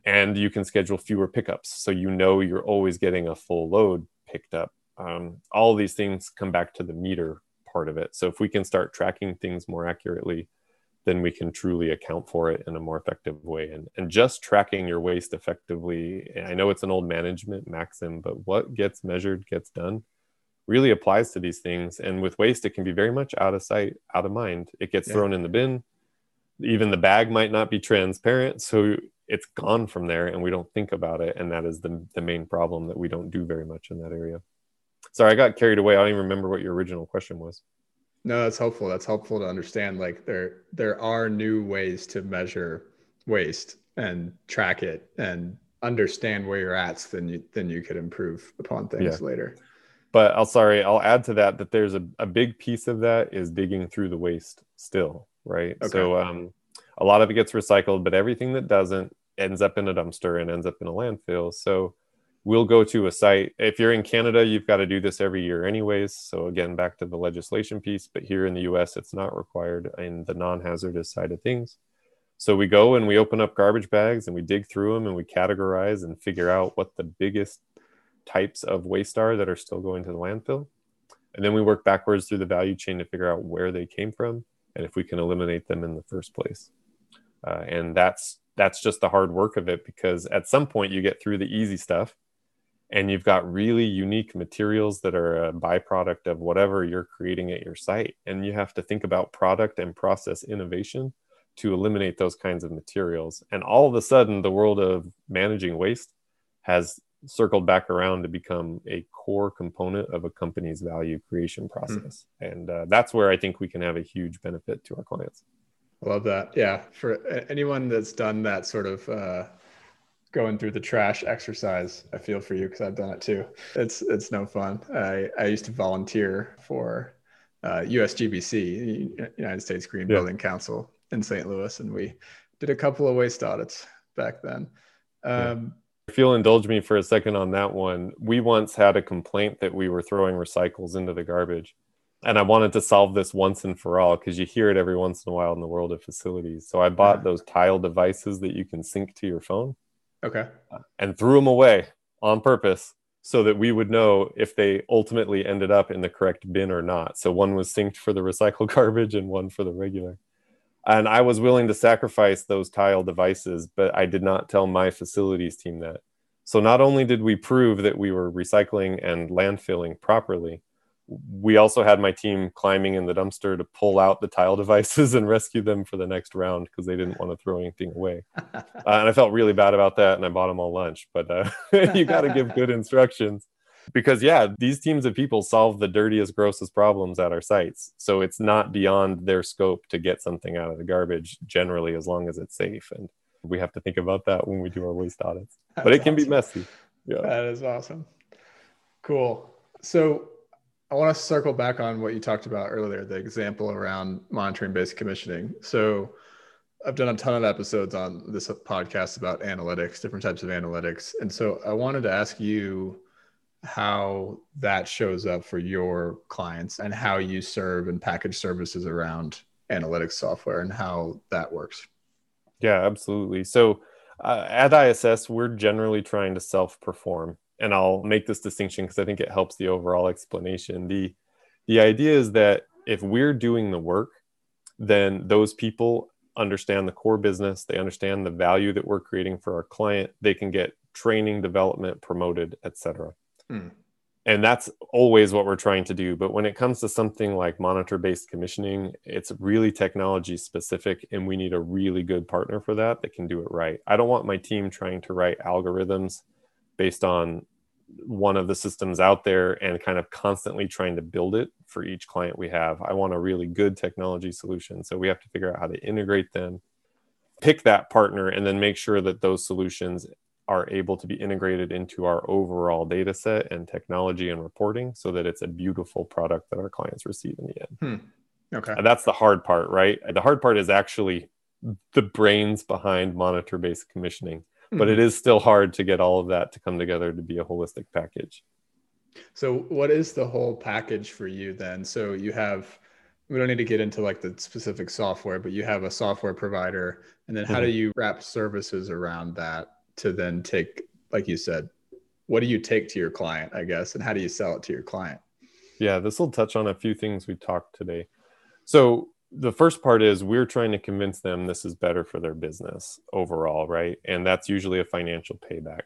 And you can schedule fewer pickups, so you know you're always getting a full load picked up. Um, all these things come back to the meter part of it. So if we can start tracking things more accurately, then we can truly account for it in a more effective way. And, and just tracking your waste effectively, I know it's an old management maxim, but what gets measured gets done really applies to these things. And with waste, it can be very much out of sight, out of mind. It gets Yeah. thrown in the bin. Even the bag might not be transparent. So it's gone from there and we don't think about it. And that is the, the main problem that we don't do very much in that area. Sorry, I got carried away. I don't even remember what your original question was. No, that's helpful. That's helpful to understand. Like there there are new ways to measure waste and track it and understand where you're at. So then you then you could improve upon things later. but I'll sorry, I'll add to that that there's a, a big piece of that is digging through the waste still, right? Okay. So um, a lot of it gets recycled, but everything that doesn't ends up in a dumpster and ends up in a landfill. So we'll go to a site. If you're in Canada, you've got to do this every year, anyways. So again, back to the legislation piece, but here in the US, it's not required in the non hazardous side of things. So we go and we open up garbage bags and we dig through them and we categorize and figure out what the biggest types of waste are that are still going to the landfill. And then we work backwards through the value chain to figure out where they came from and if we can eliminate them in the first place. Uh, and that's that's just the hard work of it because at some point you get through the easy stuff and you've got really unique materials that are a byproduct of whatever you're creating at your site. And you have to think about product and process innovation to eliminate those kinds of materials. And all of a sudden the world of managing waste has circled back around to become a core component of a company's value creation process. And uh, that's where i think we can have a huge benefit to our clients. I love that. Yeah, for anyone that's done that sort of uh, going through the trash exercise, I feel for you because I've done it too. It's it's no fun. I I used to volunteer for uh, USGBC, United States Green yeah. Building Council in St. Louis, and we did a couple of waste audits back then. Um, if you'll indulge me for a second on that one, we once had a complaint that we were throwing recycles into the garbage. And I wanted to solve this once and for all because you hear it every once in a while in the world of facilities. So I bought yeah. those tile devices that you can sync to your phone. Okay. And threw them away on purpose so that we would know if they ultimately ended up in the correct bin or not. So one was synced for the recycle garbage and one for the regular and I was willing to sacrifice those tile devices, but I did not tell my facilities team that. So not only did we prove that we were recycling and landfilling properly, we also had my team climbing in the dumpster to pull out the tile devices and rescue them for the next round because they didn't want to throw anything away. uh, and I felt really bad about that, and I bought them all lunch. But uh, you got to give good instructions because yeah these teams of people solve the dirtiest grossest problems at our sites so it's not beyond their scope to get something out of the garbage generally as long as it's safe and we have to think about that when we do our waste audits That's but it can awesome. be messy yeah that is awesome cool so i want to circle back on what you talked about earlier the example around monitoring based commissioning so I've done a ton of episodes on this podcast about analytics, different types of analytics. And so I wanted to ask you how that shows up for your clients and how you serve and package services around analytics software and how that works. Yeah, absolutely. So uh, at ISS, we're generally trying to self perform. And I'll make this distinction because I think it helps the overall explanation. The, the idea is that if we're doing the work, then those people understand the core business, they understand the value that we're creating for our client, they can get training, development, promoted, etc. Hmm. And that's always what we're trying to do. But when it comes to something like monitor based commissioning, it's really technology specific, and we need a really good partner for that that can do it right. I don't want my team trying to write algorithms based on one of the systems out there and kind of constantly trying to build it for each client we have. I want a really good technology solution. So we have to figure out how to integrate them, pick that partner, and then make sure that those solutions are able to be integrated into our overall data set and technology and reporting so that it's a beautiful product that our clients receive in the end. Hmm. Okay. And that's the hard part, right? The hard part is actually the brains behind monitor based commissioning. But it hmm. still hard to get all of that to come together to be a holistic package. So, what is the whole package for you then? So, you have we don't need to get into like the specific software, but you have a software provider, and then how mm-hmm. do you wrap services around that to then take, like you said, what do you take to your client, I guess, and how do you sell it to your client? Yeah, this will touch on a few things we talked today. So, the first part is we're trying to convince them this is better for their business overall, right? And that's usually a financial payback.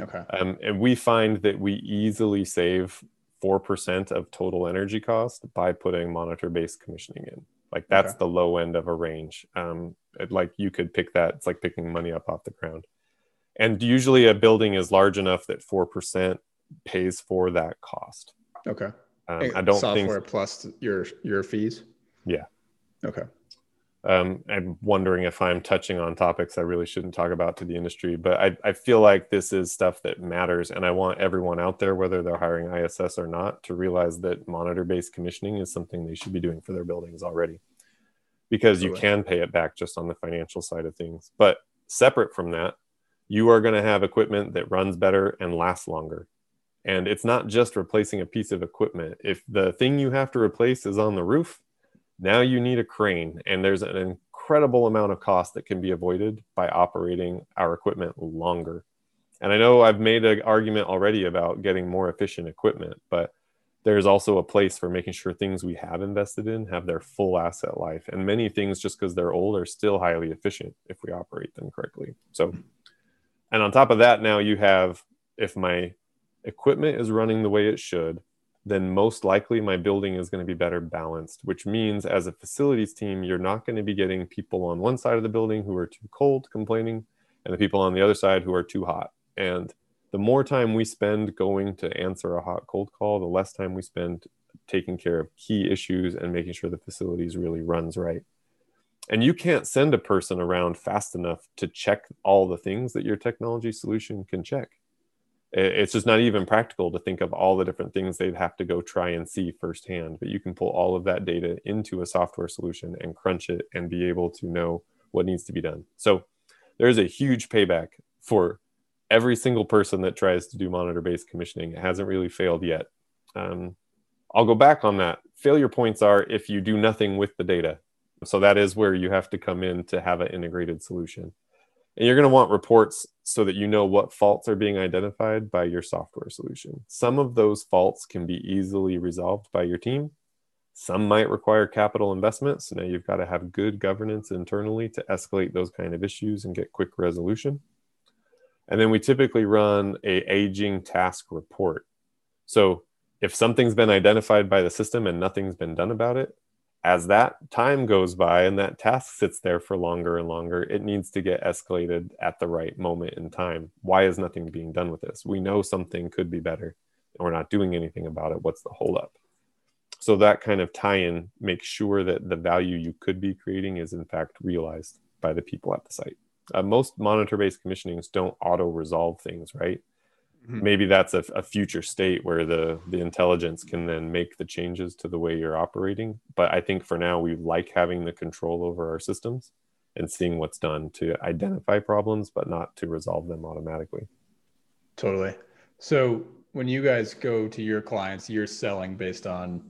Okay. Um, and we find that we easily save 4% of total energy cost by putting monitor based commissioning in. Like that's okay. the low end of a range. Um, it, like you could pick that. It's like picking money up off the ground and usually a building is large enough that 4% pays for that cost okay um, i don't software think plus your your fees yeah okay um, i'm wondering if i'm touching on topics i really shouldn't talk about to the industry but I, I feel like this is stuff that matters and i want everyone out there whether they're hiring iss or not to realize that monitor based commissioning is something they should be doing for their buildings already because you can pay it back just on the financial side of things but separate from that you are going to have equipment that runs better and lasts longer. And it's not just replacing a piece of equipment. If the thing you have to replace is on the roof, now you need a crane. And there's an incredible amount of cost that can be avoided by operating our equipment longer. And I know I've made an argument already about getting more efficient equipment, but there's also a place for making sure things we have invested in have their full asset life. And many things, just because they're old, are still highly efficient if we operate them correctly. So hmm. and on top of that, now you have if my equipment is running the way it should, then most likely my building is going to be better balanced, which means as a facilities team, you're not going to be getting people on one side of the building who are too cold complaining and the people on the other side who are too hot. And the more time we spend going to answer a hot cold call, the less time we spend taking care of key issues and making sure the facilities really runs right. and you can't send a person around fast enough to check all the things that your technology solution can check it's just not even practical to think of all the different things they'd have to go try and see firsthand but you can pull all of that data into a software solution and crunch it and be able to know what needs to be done. So there's a huge payback for every single person that tries to do monitor based commissioning. It hasn't really failed yet. Um, i'll go back on that. Failure points are if you do nothing with the data. So that is where you have to come in to have an integrated solution. And you're going to want reports so that you know what faults are being identified by your software solution. Some of those faults can be easily resolved by your team. Some might require capital investment. So now you've got to have good governance internally to escalate those kind of issues and get quick resolution. And then we typically run a aging task report. So if something's been identified by the system and nothing's been done about it, as that time goes by and that task sits there for longer and longer, it needs to get escalated at the right moment in time. Why is nothing being done with this? We know something could be better and we're not doing anything about it. What's the holdup? So that kind of tie in makes sure that the value you could be creating is in fact realized by the people at the site. Uh, most monitor based commissionings don't auto resolve things, right? Mm-hmm. maybe that's a, a, future state where the the intelligence can then make the changes to the way you're operating. But i think for now we like having the control over our systems and seeing what's done to identify problems but not to resolve them automatically. Totally. So when you guys go to your clients you're selling based on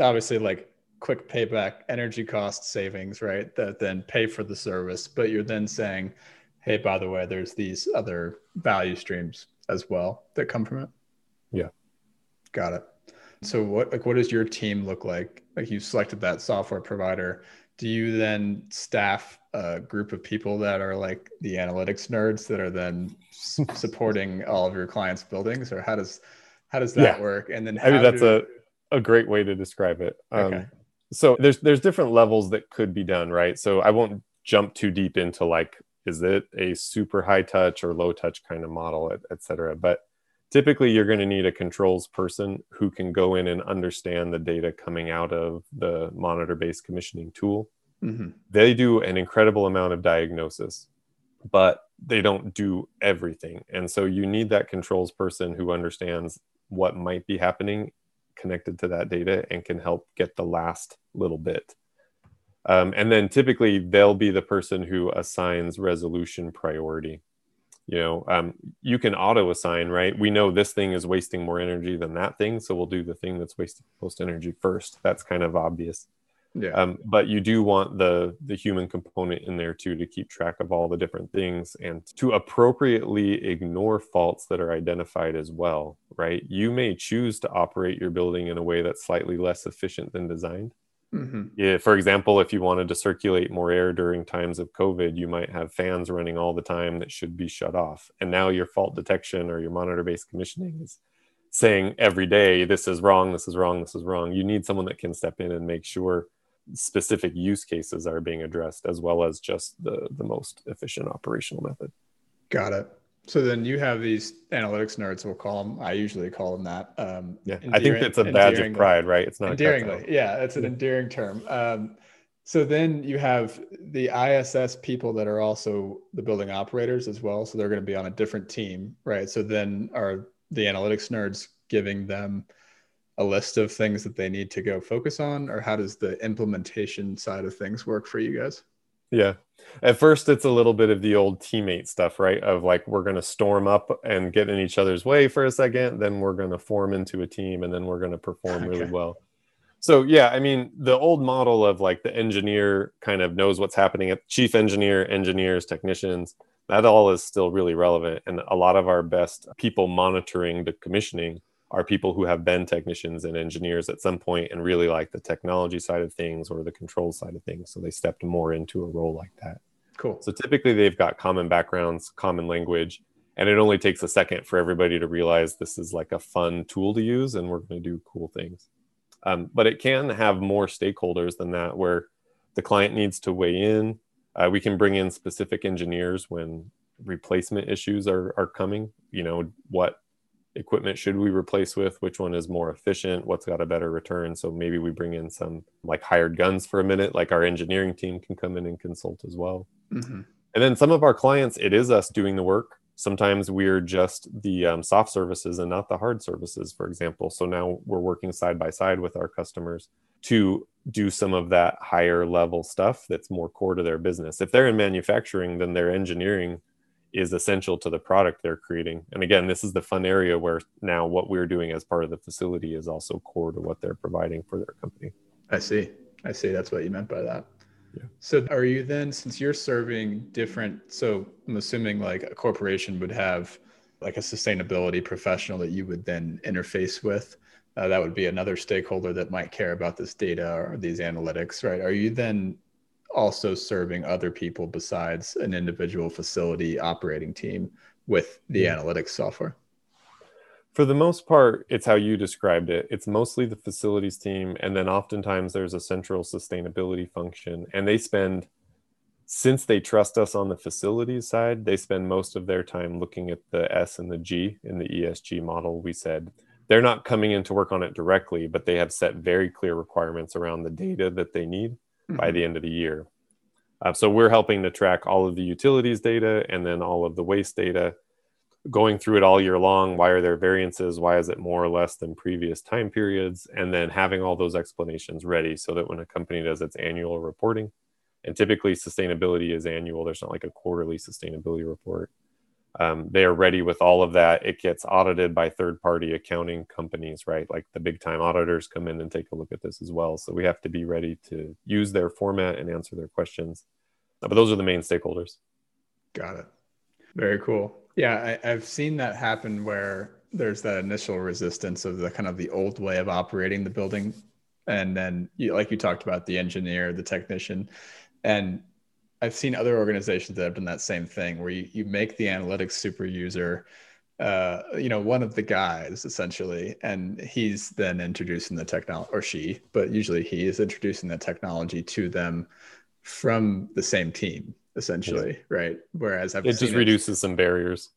obviously like quick payback energy cost savings right that then pay for the service but you're then saying hey by the way there's these other value streams as well that come from it? Yeah. Got it. So what like what does your team look like? Like you selected that software provider. Do you then staff a group of people that are like the analytics nerds that are then supporting all of your clients' buildings, or how does how does that yeah. work? And then I mean that's do... a a great way to describe it. Um, okay. So there's there's different levels that could be done, right? So I won't jump too deep into like is it a super high touch or low touch kind of model, et, et cetera? But typically, you're going to need a controls person who can go in and understand the data coming out of the monitor based commissioning tool. Mm-hmm. They do an incredible amount of diagnosis, but they don't do everything. And so you need that controls person who understands what might be happening connected to that data and can help get the last little bit. Um, and then typically they'll be the person who assigns resolution priority. You know, um, you can auto assign, right? We know this thing is wasting more energy than that thing, so we'll do the thing that's wasting most energy first. That's kind of obvious. Yeah. Um, but you do want the the human component in there too to keep track of all the different things and to appropriately ignore faults that are identified as well, right? You may choose to operate your building in a way that's slightly less efficient than designed Mm-hmm. Yeah, for example, if you wanted to circulate more air during times of COVID, you might have fans running all the time that should be shut off. And now your fault detection or your monitor based commissioning is saying every day, this is wrong, this is wrong, this is wrong. You need someone that can step in and make sure specific use cases are being addressed as well as just the, the most efficient operational method. Got it. So then you have these analytics nerds. We'll call them. I usually call them that. Um, yeah, I think that's a badge of pride, right? It's not endearingly. Yeah, it's an endearing term. Um, so then you have the ISS people that are also the building operators as well. So they're going to be on a different team, right? So then are the analytics nerds giving them a list of things that they need to go focus on, or how does the implementation side of things work for you guys? Yeah. At first, it's a little bit of the old teammate stuff, right? Of like, we're going to storm up and get in each other's way for a second. Then we're going to form into a team and then we're going to perform okay. really well. So, yeah, I mean, the old model of like the engineer kind of knows what's happening at chief engineer, engineers, technicians, that all is still really relevant. And a lot of our best people monitoring the commissioning are people who have been technicians and engineers at some point and really like the technology side of things or the control side of things. So they stepped more into a role like that. Cool. So typically they've got common backgrounds, common language, and it only takes a second for everybody to realize this is like a fun tool to use and we're going to do cool things. Um, but it can have more stakeholders than that where the client needs to weigh in. Uh, we can bring in specific engineers when replacement issues are, are coming. You know, what equipment should we replace with which one is more efficient what's got a better return. So maybe we bring in some like hired guns for a minute like our engineering team can come in and consult as well. Mm-hmm. and then some of our clients it is us doing the work. Sometimes we're just the um, soft services and not the hard services for example. So now we're working side by side with our customers to do some of that higher level stuff that's more core to their business. If they're in manufacturing then their engineering is essential to the product they're creating. And again, this is the fun area where now what we're doing as part of the facility is also core to what they're providing for their company. I see. I see. That's what you meant by that. Yeah. So are you then, since you're serving different, so I'm assuming like a corporation would have like a sustainability professional that you would then interface with. Uh, that would be another stakeholder that might care about this data or these analytics, right? Are you then also serving other people besides an individual facility operating team with the yeah. analytics software? For the most part, it's how you described it. It's mostly the facilities team. And then oftentimes there's a central sustainability function. And they spend, since they trust us on the facilities side, they spend most of their time looking at the S and the G in the ESG model. We said they're not coming in to work on it directly, but they have set very clear requirements around the data that they need mm-hmm. by the end of the year. Uh, so we're helping to track all of the utilities data and then all of the waste data, going through it all year long. Why are there variances? Why is it more or less than previous time periods? And then having all those explanations ready so that when a company does its annual reporting, and typically sustainability is annual, there's not like a quarterly sustainability report um, they are ready with all of that. It gets audited by third party accounting companies, right? Like the big time auditors come in and take a look at this as well. So we have to be ready to use their format and answer their questions. But those are the main stakeholders. Got it. Very cool. Yeah, I, I've seen that happen where there's that initial resistance of the kind of the old way of operating the building. And then, you, like you talked about, the engineer, the technician, and I've seen other organizations that have done that same thing where you, you make the analytics super user, uh, you know, one of the guys essentially, and he's then introducing the technology, or she, but usually he is introducing the technology to them from the same team, essentially, yeah. right? Whereas I've it just reduces it, some barriers.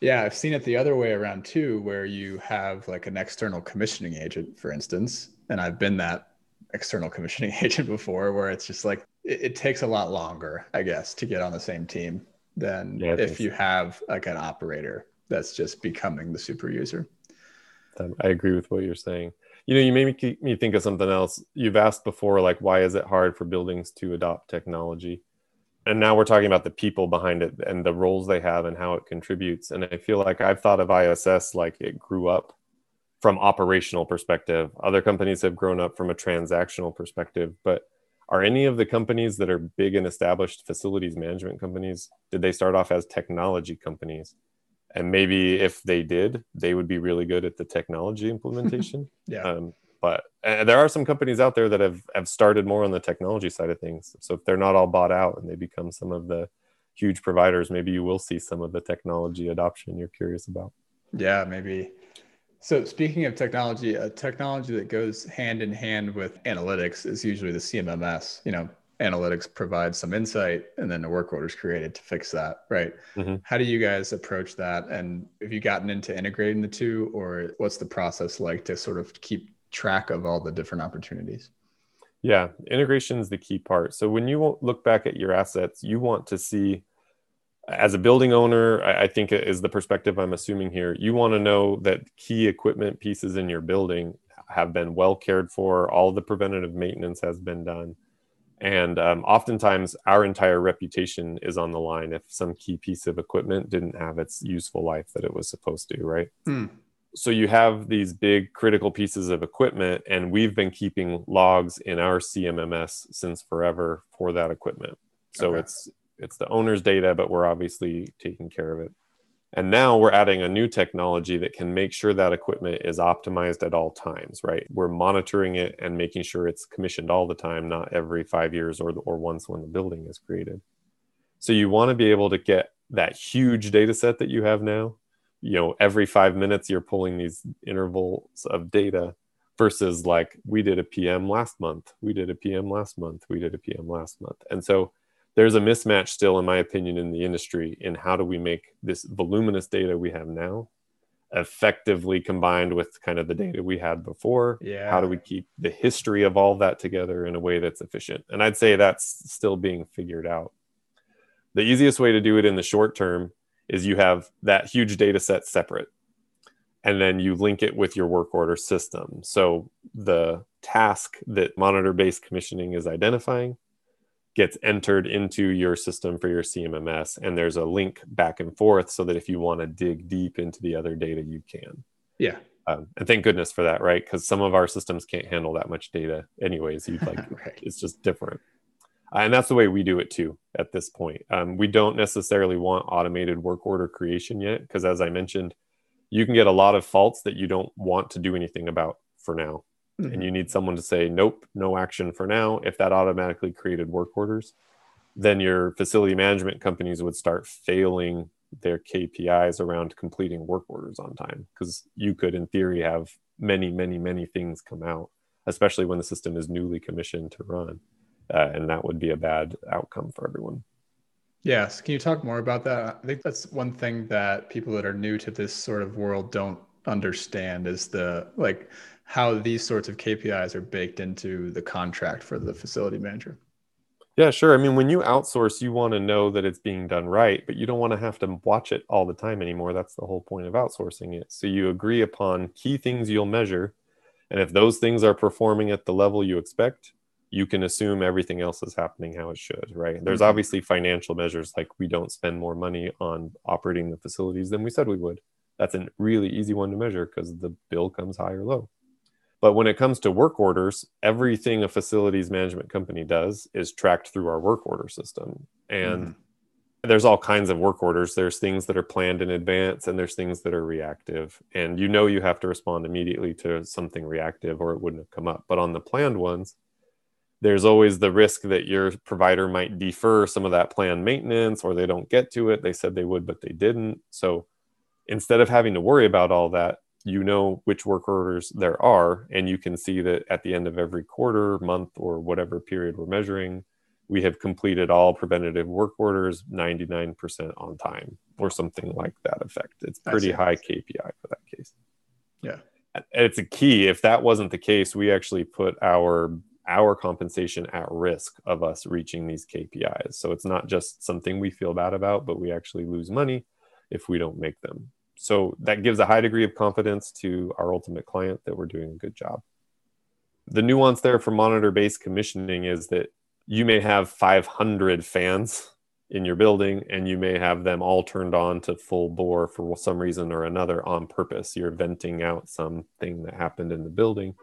Yeah, I've seen it the other way around too, where you have like an external commissioning agent, for instance, and I've been that external commissioning agent before, where it's just like it, it, takes a lot longer, I guess, to get on the same team than yeah, if you have like an operator that's just becoming the super user. Um, I agree with what you're saying. You know, you made me think of something else. You've asked before, like, why is it hard for buildings to adopt technology? And now we're talking about the people behind it and the roles they have and how it contributes. And I feel like I've thought of ISS like it grew up from operational perspective. Other companies have grown up from a transactional perspective, but are any of the companies that are big and established facilities management companies did they start off as technology companies? And maybe if they did they would be really good at the technology implementation. Yeah. Um, but there are some companies out there that have have started more on the technology side of things. So if they're not all bought out and they become some of the huge providers maybe you will see some of the technology adoption you're curious about. Yeah maybe so speaking of technology, a technology that goes hand in hand with analytics is usually the CMMS. You know, analytics provides some insight and then the work order is created to fix that, right? Mm-hmm. How do you guys approach that? And have you gotten into integrating the two or what's the process like to sort of keep track of all the different opportunities? Yeah, integration is the key part. So when you look back at your assets, you want to see as a building owner, I, I think is the perspective I'm assuming here. You want to know that key equipment pieces in your building have been well cared for, all the preventative maintenance has been done. And um, oftentimes, our entire reputation is on the line if some key piece of equipment didn't have its useful life that it was supposed to, right? Mm. So, you have these big critical pieces of equipment, and we've been keeping logs in our CMMS since forever for that equipment. So, okay. it's it's the owner's data, but we're obviously taking care of it. And now we're adding a new technology that can make sure that equipment is optimized at all times, right? We're monitoring it and making sure it's commissioned all the time, not every five years or, or once when the building is created. So you want to be able to get that huge data set that you have now. You know, every five minutes you're pulling these intervals of data versus like we did a PM last month, we did a PM last month, we did a PM last month. And so there's a mismatch still, in my opinion, in the industry in how do we make this voluminous data we have now effectively combined with kind of the data we had before. Yeah. how do we keep the history of all that together in a way that's efficient? And i'd say that's still being figured out. The easiest way to do it in the short term is you have that huge data set separate and then you link it with your work order system. So the task that monitor based commissioning is identifying gets entered into your system for your CMMS, and there's a link back and forth so that if you want to dig deep into the other data, you can. Yeah. Um, and thank goodness for that, right? Because some of our systems can't handle that much data, anyways. You like right. it's just different, uh, and that's the way we do it too. At this point, um, we don't necessarily want automated work order creation yet, because as I mentioned, you can get a lot of faults that you don't want to do anything about for now and you need someone to say nope no action for now if that automatically created work orders then your facility management companies would start failing their kpis around completing work orders on time because you could in theory have many many many things come out especially when the system is newly commissioned to run uh, and that would be a bad outcome for everyone Yes. Can you talk more about that? I think that's one thing that people that are new to this sort of world don't understand is the like how these sorts of KPIs are baked into the contract for the facility manager. Yeah, sure. I mean, when you outsource, you want to know that it's being done right, but you don't want to have to watch it all the time anymore. That's the whole point of outsourcing it. So you agree upon key things you'll measure. And if those things are performing at the level you expect, you can assume everything else is happening how it should, right? There's Mhm. obviously financial measures like we don't spend more money on operating the facilities than we said we would. That's a really easy one to measure because the bill comes high or low. But when it comes to work orders, everything a facilities management company does is tracked through our work order system. And Mhm. there's all kinds of work orders. There's things that are planned in advance and there's things that are reactive. And you know you have to respond immediately to something reactive or it wouldn't have come up. But on the planned ones, there's always the risk that your provider might defer some of that planned maintenance or they don't get to it. They said they would, but they didn't. So instead of having to worry about all that, you know which work orders there are, and you can see that at the end of every quarter, month, or whatever period we're measuring, we have completed all preventative work orders 99% on time or something like that effect. It's pretty high KPI for that case. Yeah. It's a key. If that wasn't the case, we actually put our our compensation at risk of us reaching these KPIs. So it's not just something we feel bad about, but we actually lose money if we don't make them. So that gives a high degree of confidence to our ultimate client that we're doing a good job. The nuance there for monitor based commissioning is that you may have 500 fans in your building and you may have them all turned on to full bore for some reason or another on purpose. You're venting out something that happened in the building.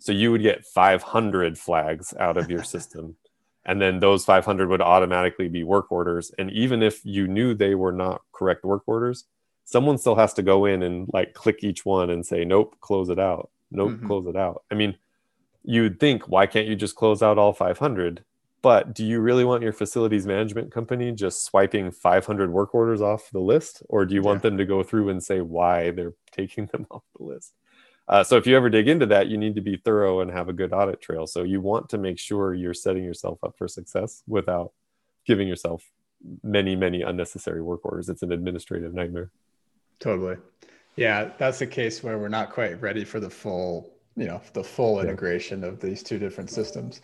So you would get 500 flags out of your system. And then those 500 would automatically be work orders. And even if you knew they were not correct work orders, someone still has to go in and like click each one and say, nope, close it out. Nope, Mhm. close it out. I mean, you'd think, why can't you just close out all 500? But do you really want your facilities management company just swiping 500 work orders off the list? Or do you want them to go through and say why they're taking them off the list? Uh, so if you ever dig into that, you need to be thorough and have a good audit trail. So you want to make sure you're setting yourself up for success without giving yourself many, many unnecessary work orders. It's an administrative nightmare. Totally. Yeah, that's the case where we're not quite ready for the full, you know, the full Yeah. integration of these two different systems.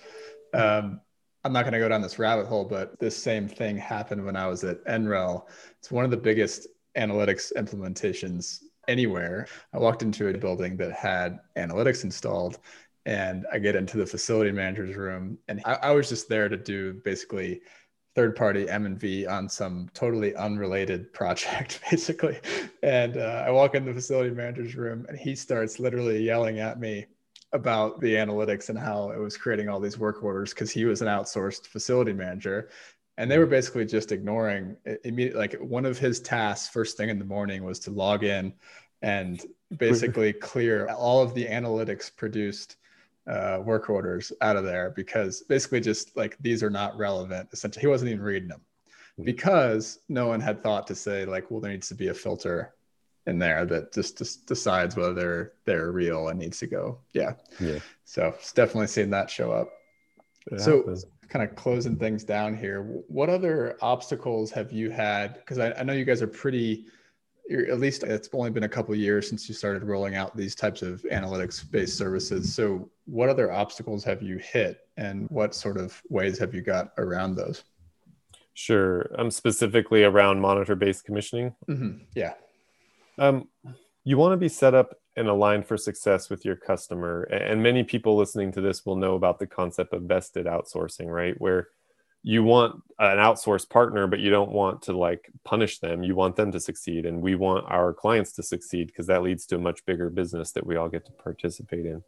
Um, I'm not going to go down this rabbit hole, but this same thing happened when I was at NREL. It's one of the biggest analytics implementations anywhere. I walked into a building that had analytics installed, and I get into the facility manager's room, and I, I was just there to do basically third party M&V on some totally unrelated project basically. And uh, I walk in the facility manager's room and he starts literally yelling at me about the analytics and how it was creating all these work orders because he was an outsourced facility manager. And they were basically just ignoring immediately. Like one of his tasks first thing in the morning was to log in and basically clear all of the analytics produced uh, work orders out of there because basically just like these are not relevant. Essentially, he wasn't even reading them Hmm. because no one had thought to say like, well, there needs to be a filter in there that just, just decides whether they're they're real and needs to go. Yeah. Yeah. So it's definitely seeing that show up. It So- happens. Kind of closing things down here. What other obstacles have you had? Because I, I know you guys are pretty at least it's only been a couple years since you started rolling out these types of analytics based services. So, what other obstacles have you hit, and what sort of ways have you got around those? Sure. Um, specifically around monitor based commissioning. Mm-hmm. Yeah. Um, you want to be set up and aligned for success with your customer. And many people listening to this will know about the concept of vested outsourcing, right? Where you want an outsourced partner, but you don't want to like punish them. You want them to succeed. And we want our clients to succeed because that leads to a much bigger business that we all get to participate in.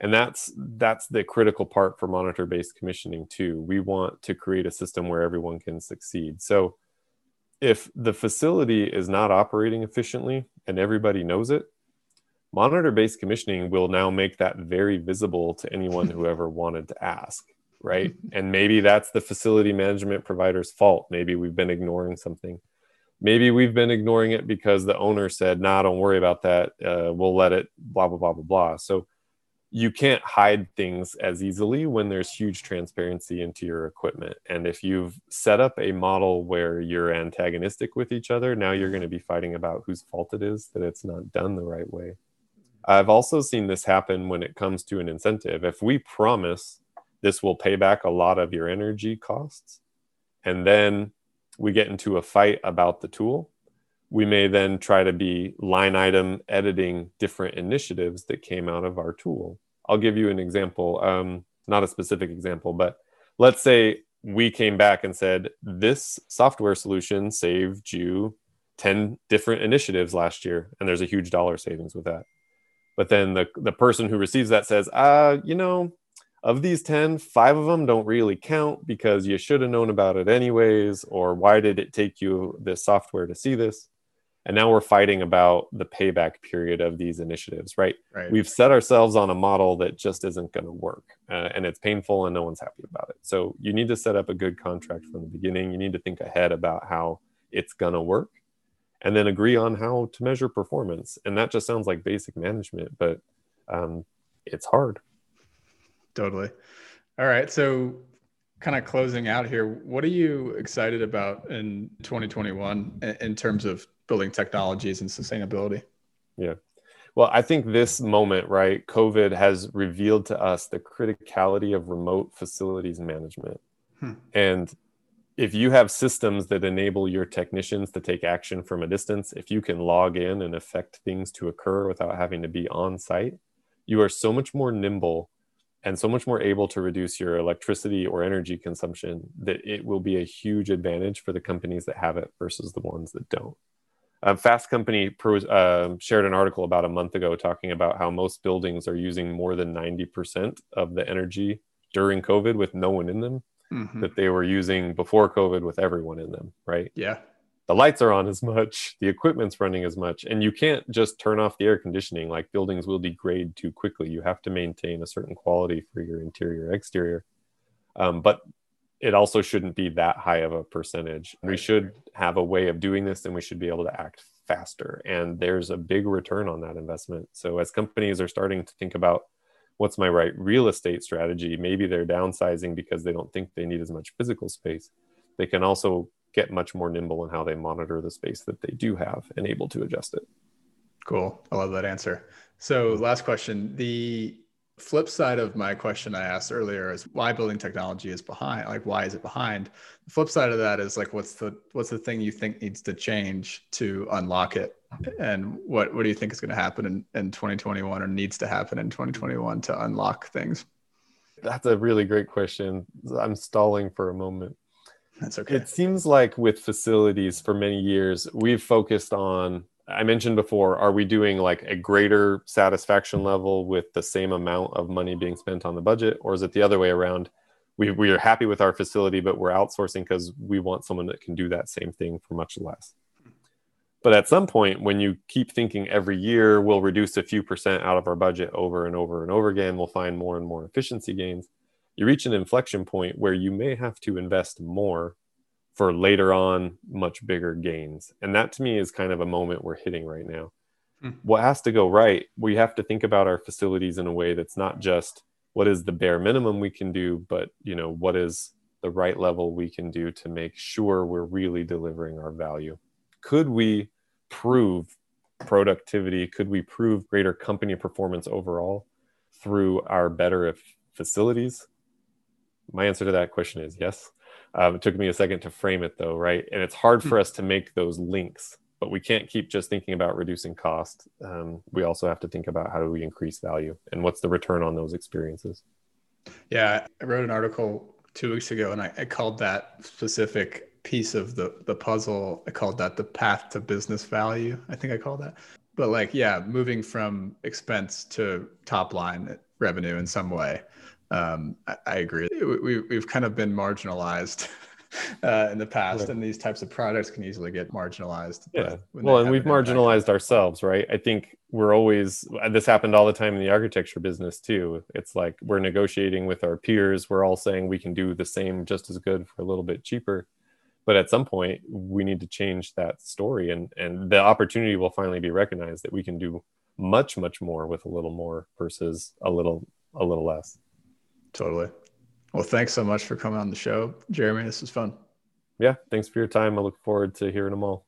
And that's that's the critical part for monitor based commissioning too. We want to create a system where everyone can succeed. So if the facility is not operating efficiently and everybody knows it, monitor based commissioning will now make that very visible to anyone who ever wanted to ask right? and maybe that's the facility management provider's fault. Maybe we've been ignoring something. Maybe we've been ignoring it because the owner said, "Nah, don't worry about that. Uh, we'll let it." Blah blah blah blah blah. So you can't hide things as easily when there's huge transparency into your equipment. And if you've set up a model where you're antagonistic with each other, now you're going to be fighting about whose fault it is that it's not done the right way. I've also seen this happen when it comes to an incentive. If we promise this will pay back a lot of your energy costs. And then we get into a fight about the tool. We may then try to be line item editing different initiatives that came out of our tool. I'll give you an example, um, not a specific example, but let's say we came back and said, This software solution saved you 10 different initiatives last year, and there's a huge dollar savings with that. But then the, the person who receives that says, uh, you know, of these 10 five of them don't really count because you should have known about it anyways or why did it take you this software to see this? And now we're fighting about the payback period of these initiatives right, right. we've set ourselves on a model that just isn't going to work uh, and it's painful and no one's happy about it. So you need to set up a good contract from the beginning. You need to think ahead about how it's going to work and then agree on how to measure performance. And that just sounds like basic management but um, it's hard Totally. All right. So, kind of closing out here, what are you excited about in 2021 in terms of building technologies and sustainability? Yeah. Well, I think this moment, right, COVID has revealed to us the criticality of remote facilities management. Hmm. And if you have systems that enable your technicians to take action from a distance, if you can log in and affect things to occur without having to be on site, you are so much more nimble and so much more able to reduce your electricity or energy consumption that it will be a huge advantage for the companies that have it versus the ones that don't. Um, Fast Company uh, shared an article about a month ago talking about how most buildings are using more than 90% of the energy during COVID with no one in them mm-hmm. that they were using before COVID with everyone in them, right? Yeah the lights are on as much, the equipment's running as much, and you can't just turn off the air conditioning. Like buildings will degrade too quickly. You have to maintain a certain quality for your interior, exterior. Um, but it also shouldn't be that high of a percentage. We should have a way of doing this, and we should be able to act faster. And there's a big return on that investment. So as companies are starting to think about what's my right real estate strategy, maybe they're downsizing because they don't think they need as much physical space. They can also get much more nimble in how they monitor the space that they do have and able to adjust it. Cool. I love that answer. So, hmm. last question. The flip side of my question I asked earlier is why building technology is behind. Like, why is it behind? The flip side of that is like, what's the what's the thing you think needs to change to unlock it? And what what do you think is going to happen in, in 2021 or needs to happen in 2021 to unlock things? That's a really great question. I'm stalling for a moment. That's okay. It seems like with facilities for many years, we've focused on, I mentioned before, are we doing like a greater satisfaction level with the same amount of money being spent on the budget? Or is it the other way around? We, we are happy with our facility, but we're outsourcing because we want someone that can do that same thing for much less. But at some point, when you keep thinking every year we'll reduce a few percent out of our budget over and over and over again, we'll find more and more efficiency gains you reach an inflection point where you may have to invest more for later on much bigger gains. And that to me is kind of a moment we're hitting right now. Hmm. What has to go right? We have to think about our facilities in a way that's not just what is the bare minimum we can do, but you know, what is the right level we can do to make sure we're really delivering our value. Could we prove productivity? Could we prove greater company performance overall through our better facilities? My answer to that question is yes. Um, it took me a second to frame it though, right? And it's hard for hmm. us to make those links, but we can't keep just thinking about reducing cost. Um, we also have to think about how do we increase value and what's the return on those experiences. Yeah, I wrote an article two weeks ago and I, I called that specific piece of the the puzzle i called that the path to business value i think i called that but like yeah moving from expense to top line revenue in some way um, I, I, agree. We, we've kind of been marginalized uh, in the past, right. and these types of products can easily get marginalized. Yeah. Well, and we've marginalized ourselves, right? I think we're always, this happened all the time in the architecture business too. It's like we're negotiating with our peers. We're all saying we can do the same just as good for a little bit cheaper. But at some point, we need to change that story, and, and the opportunity will finally be recognized that we can do much, much more with a little more versus a little, a little less. Totally. Well, thanks so much for coming on the show, Jeremy. This was fun. Yeah, thanks for your time. I look forward to hearing them all.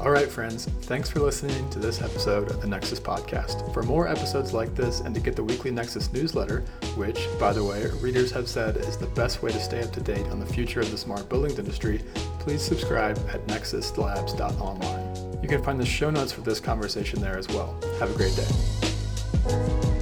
All right, friends, thanks for listening to this episode of the Nexus Podcast. For more episodes like this and to get the weekly Nexus newsletter, which, by the way, readers have said is the best way to stay up to date on the future of the smart buildings industry, please subscribe at nexuslabs.online. You can find the show notes for this conversation there as well. Have a great day. Bye.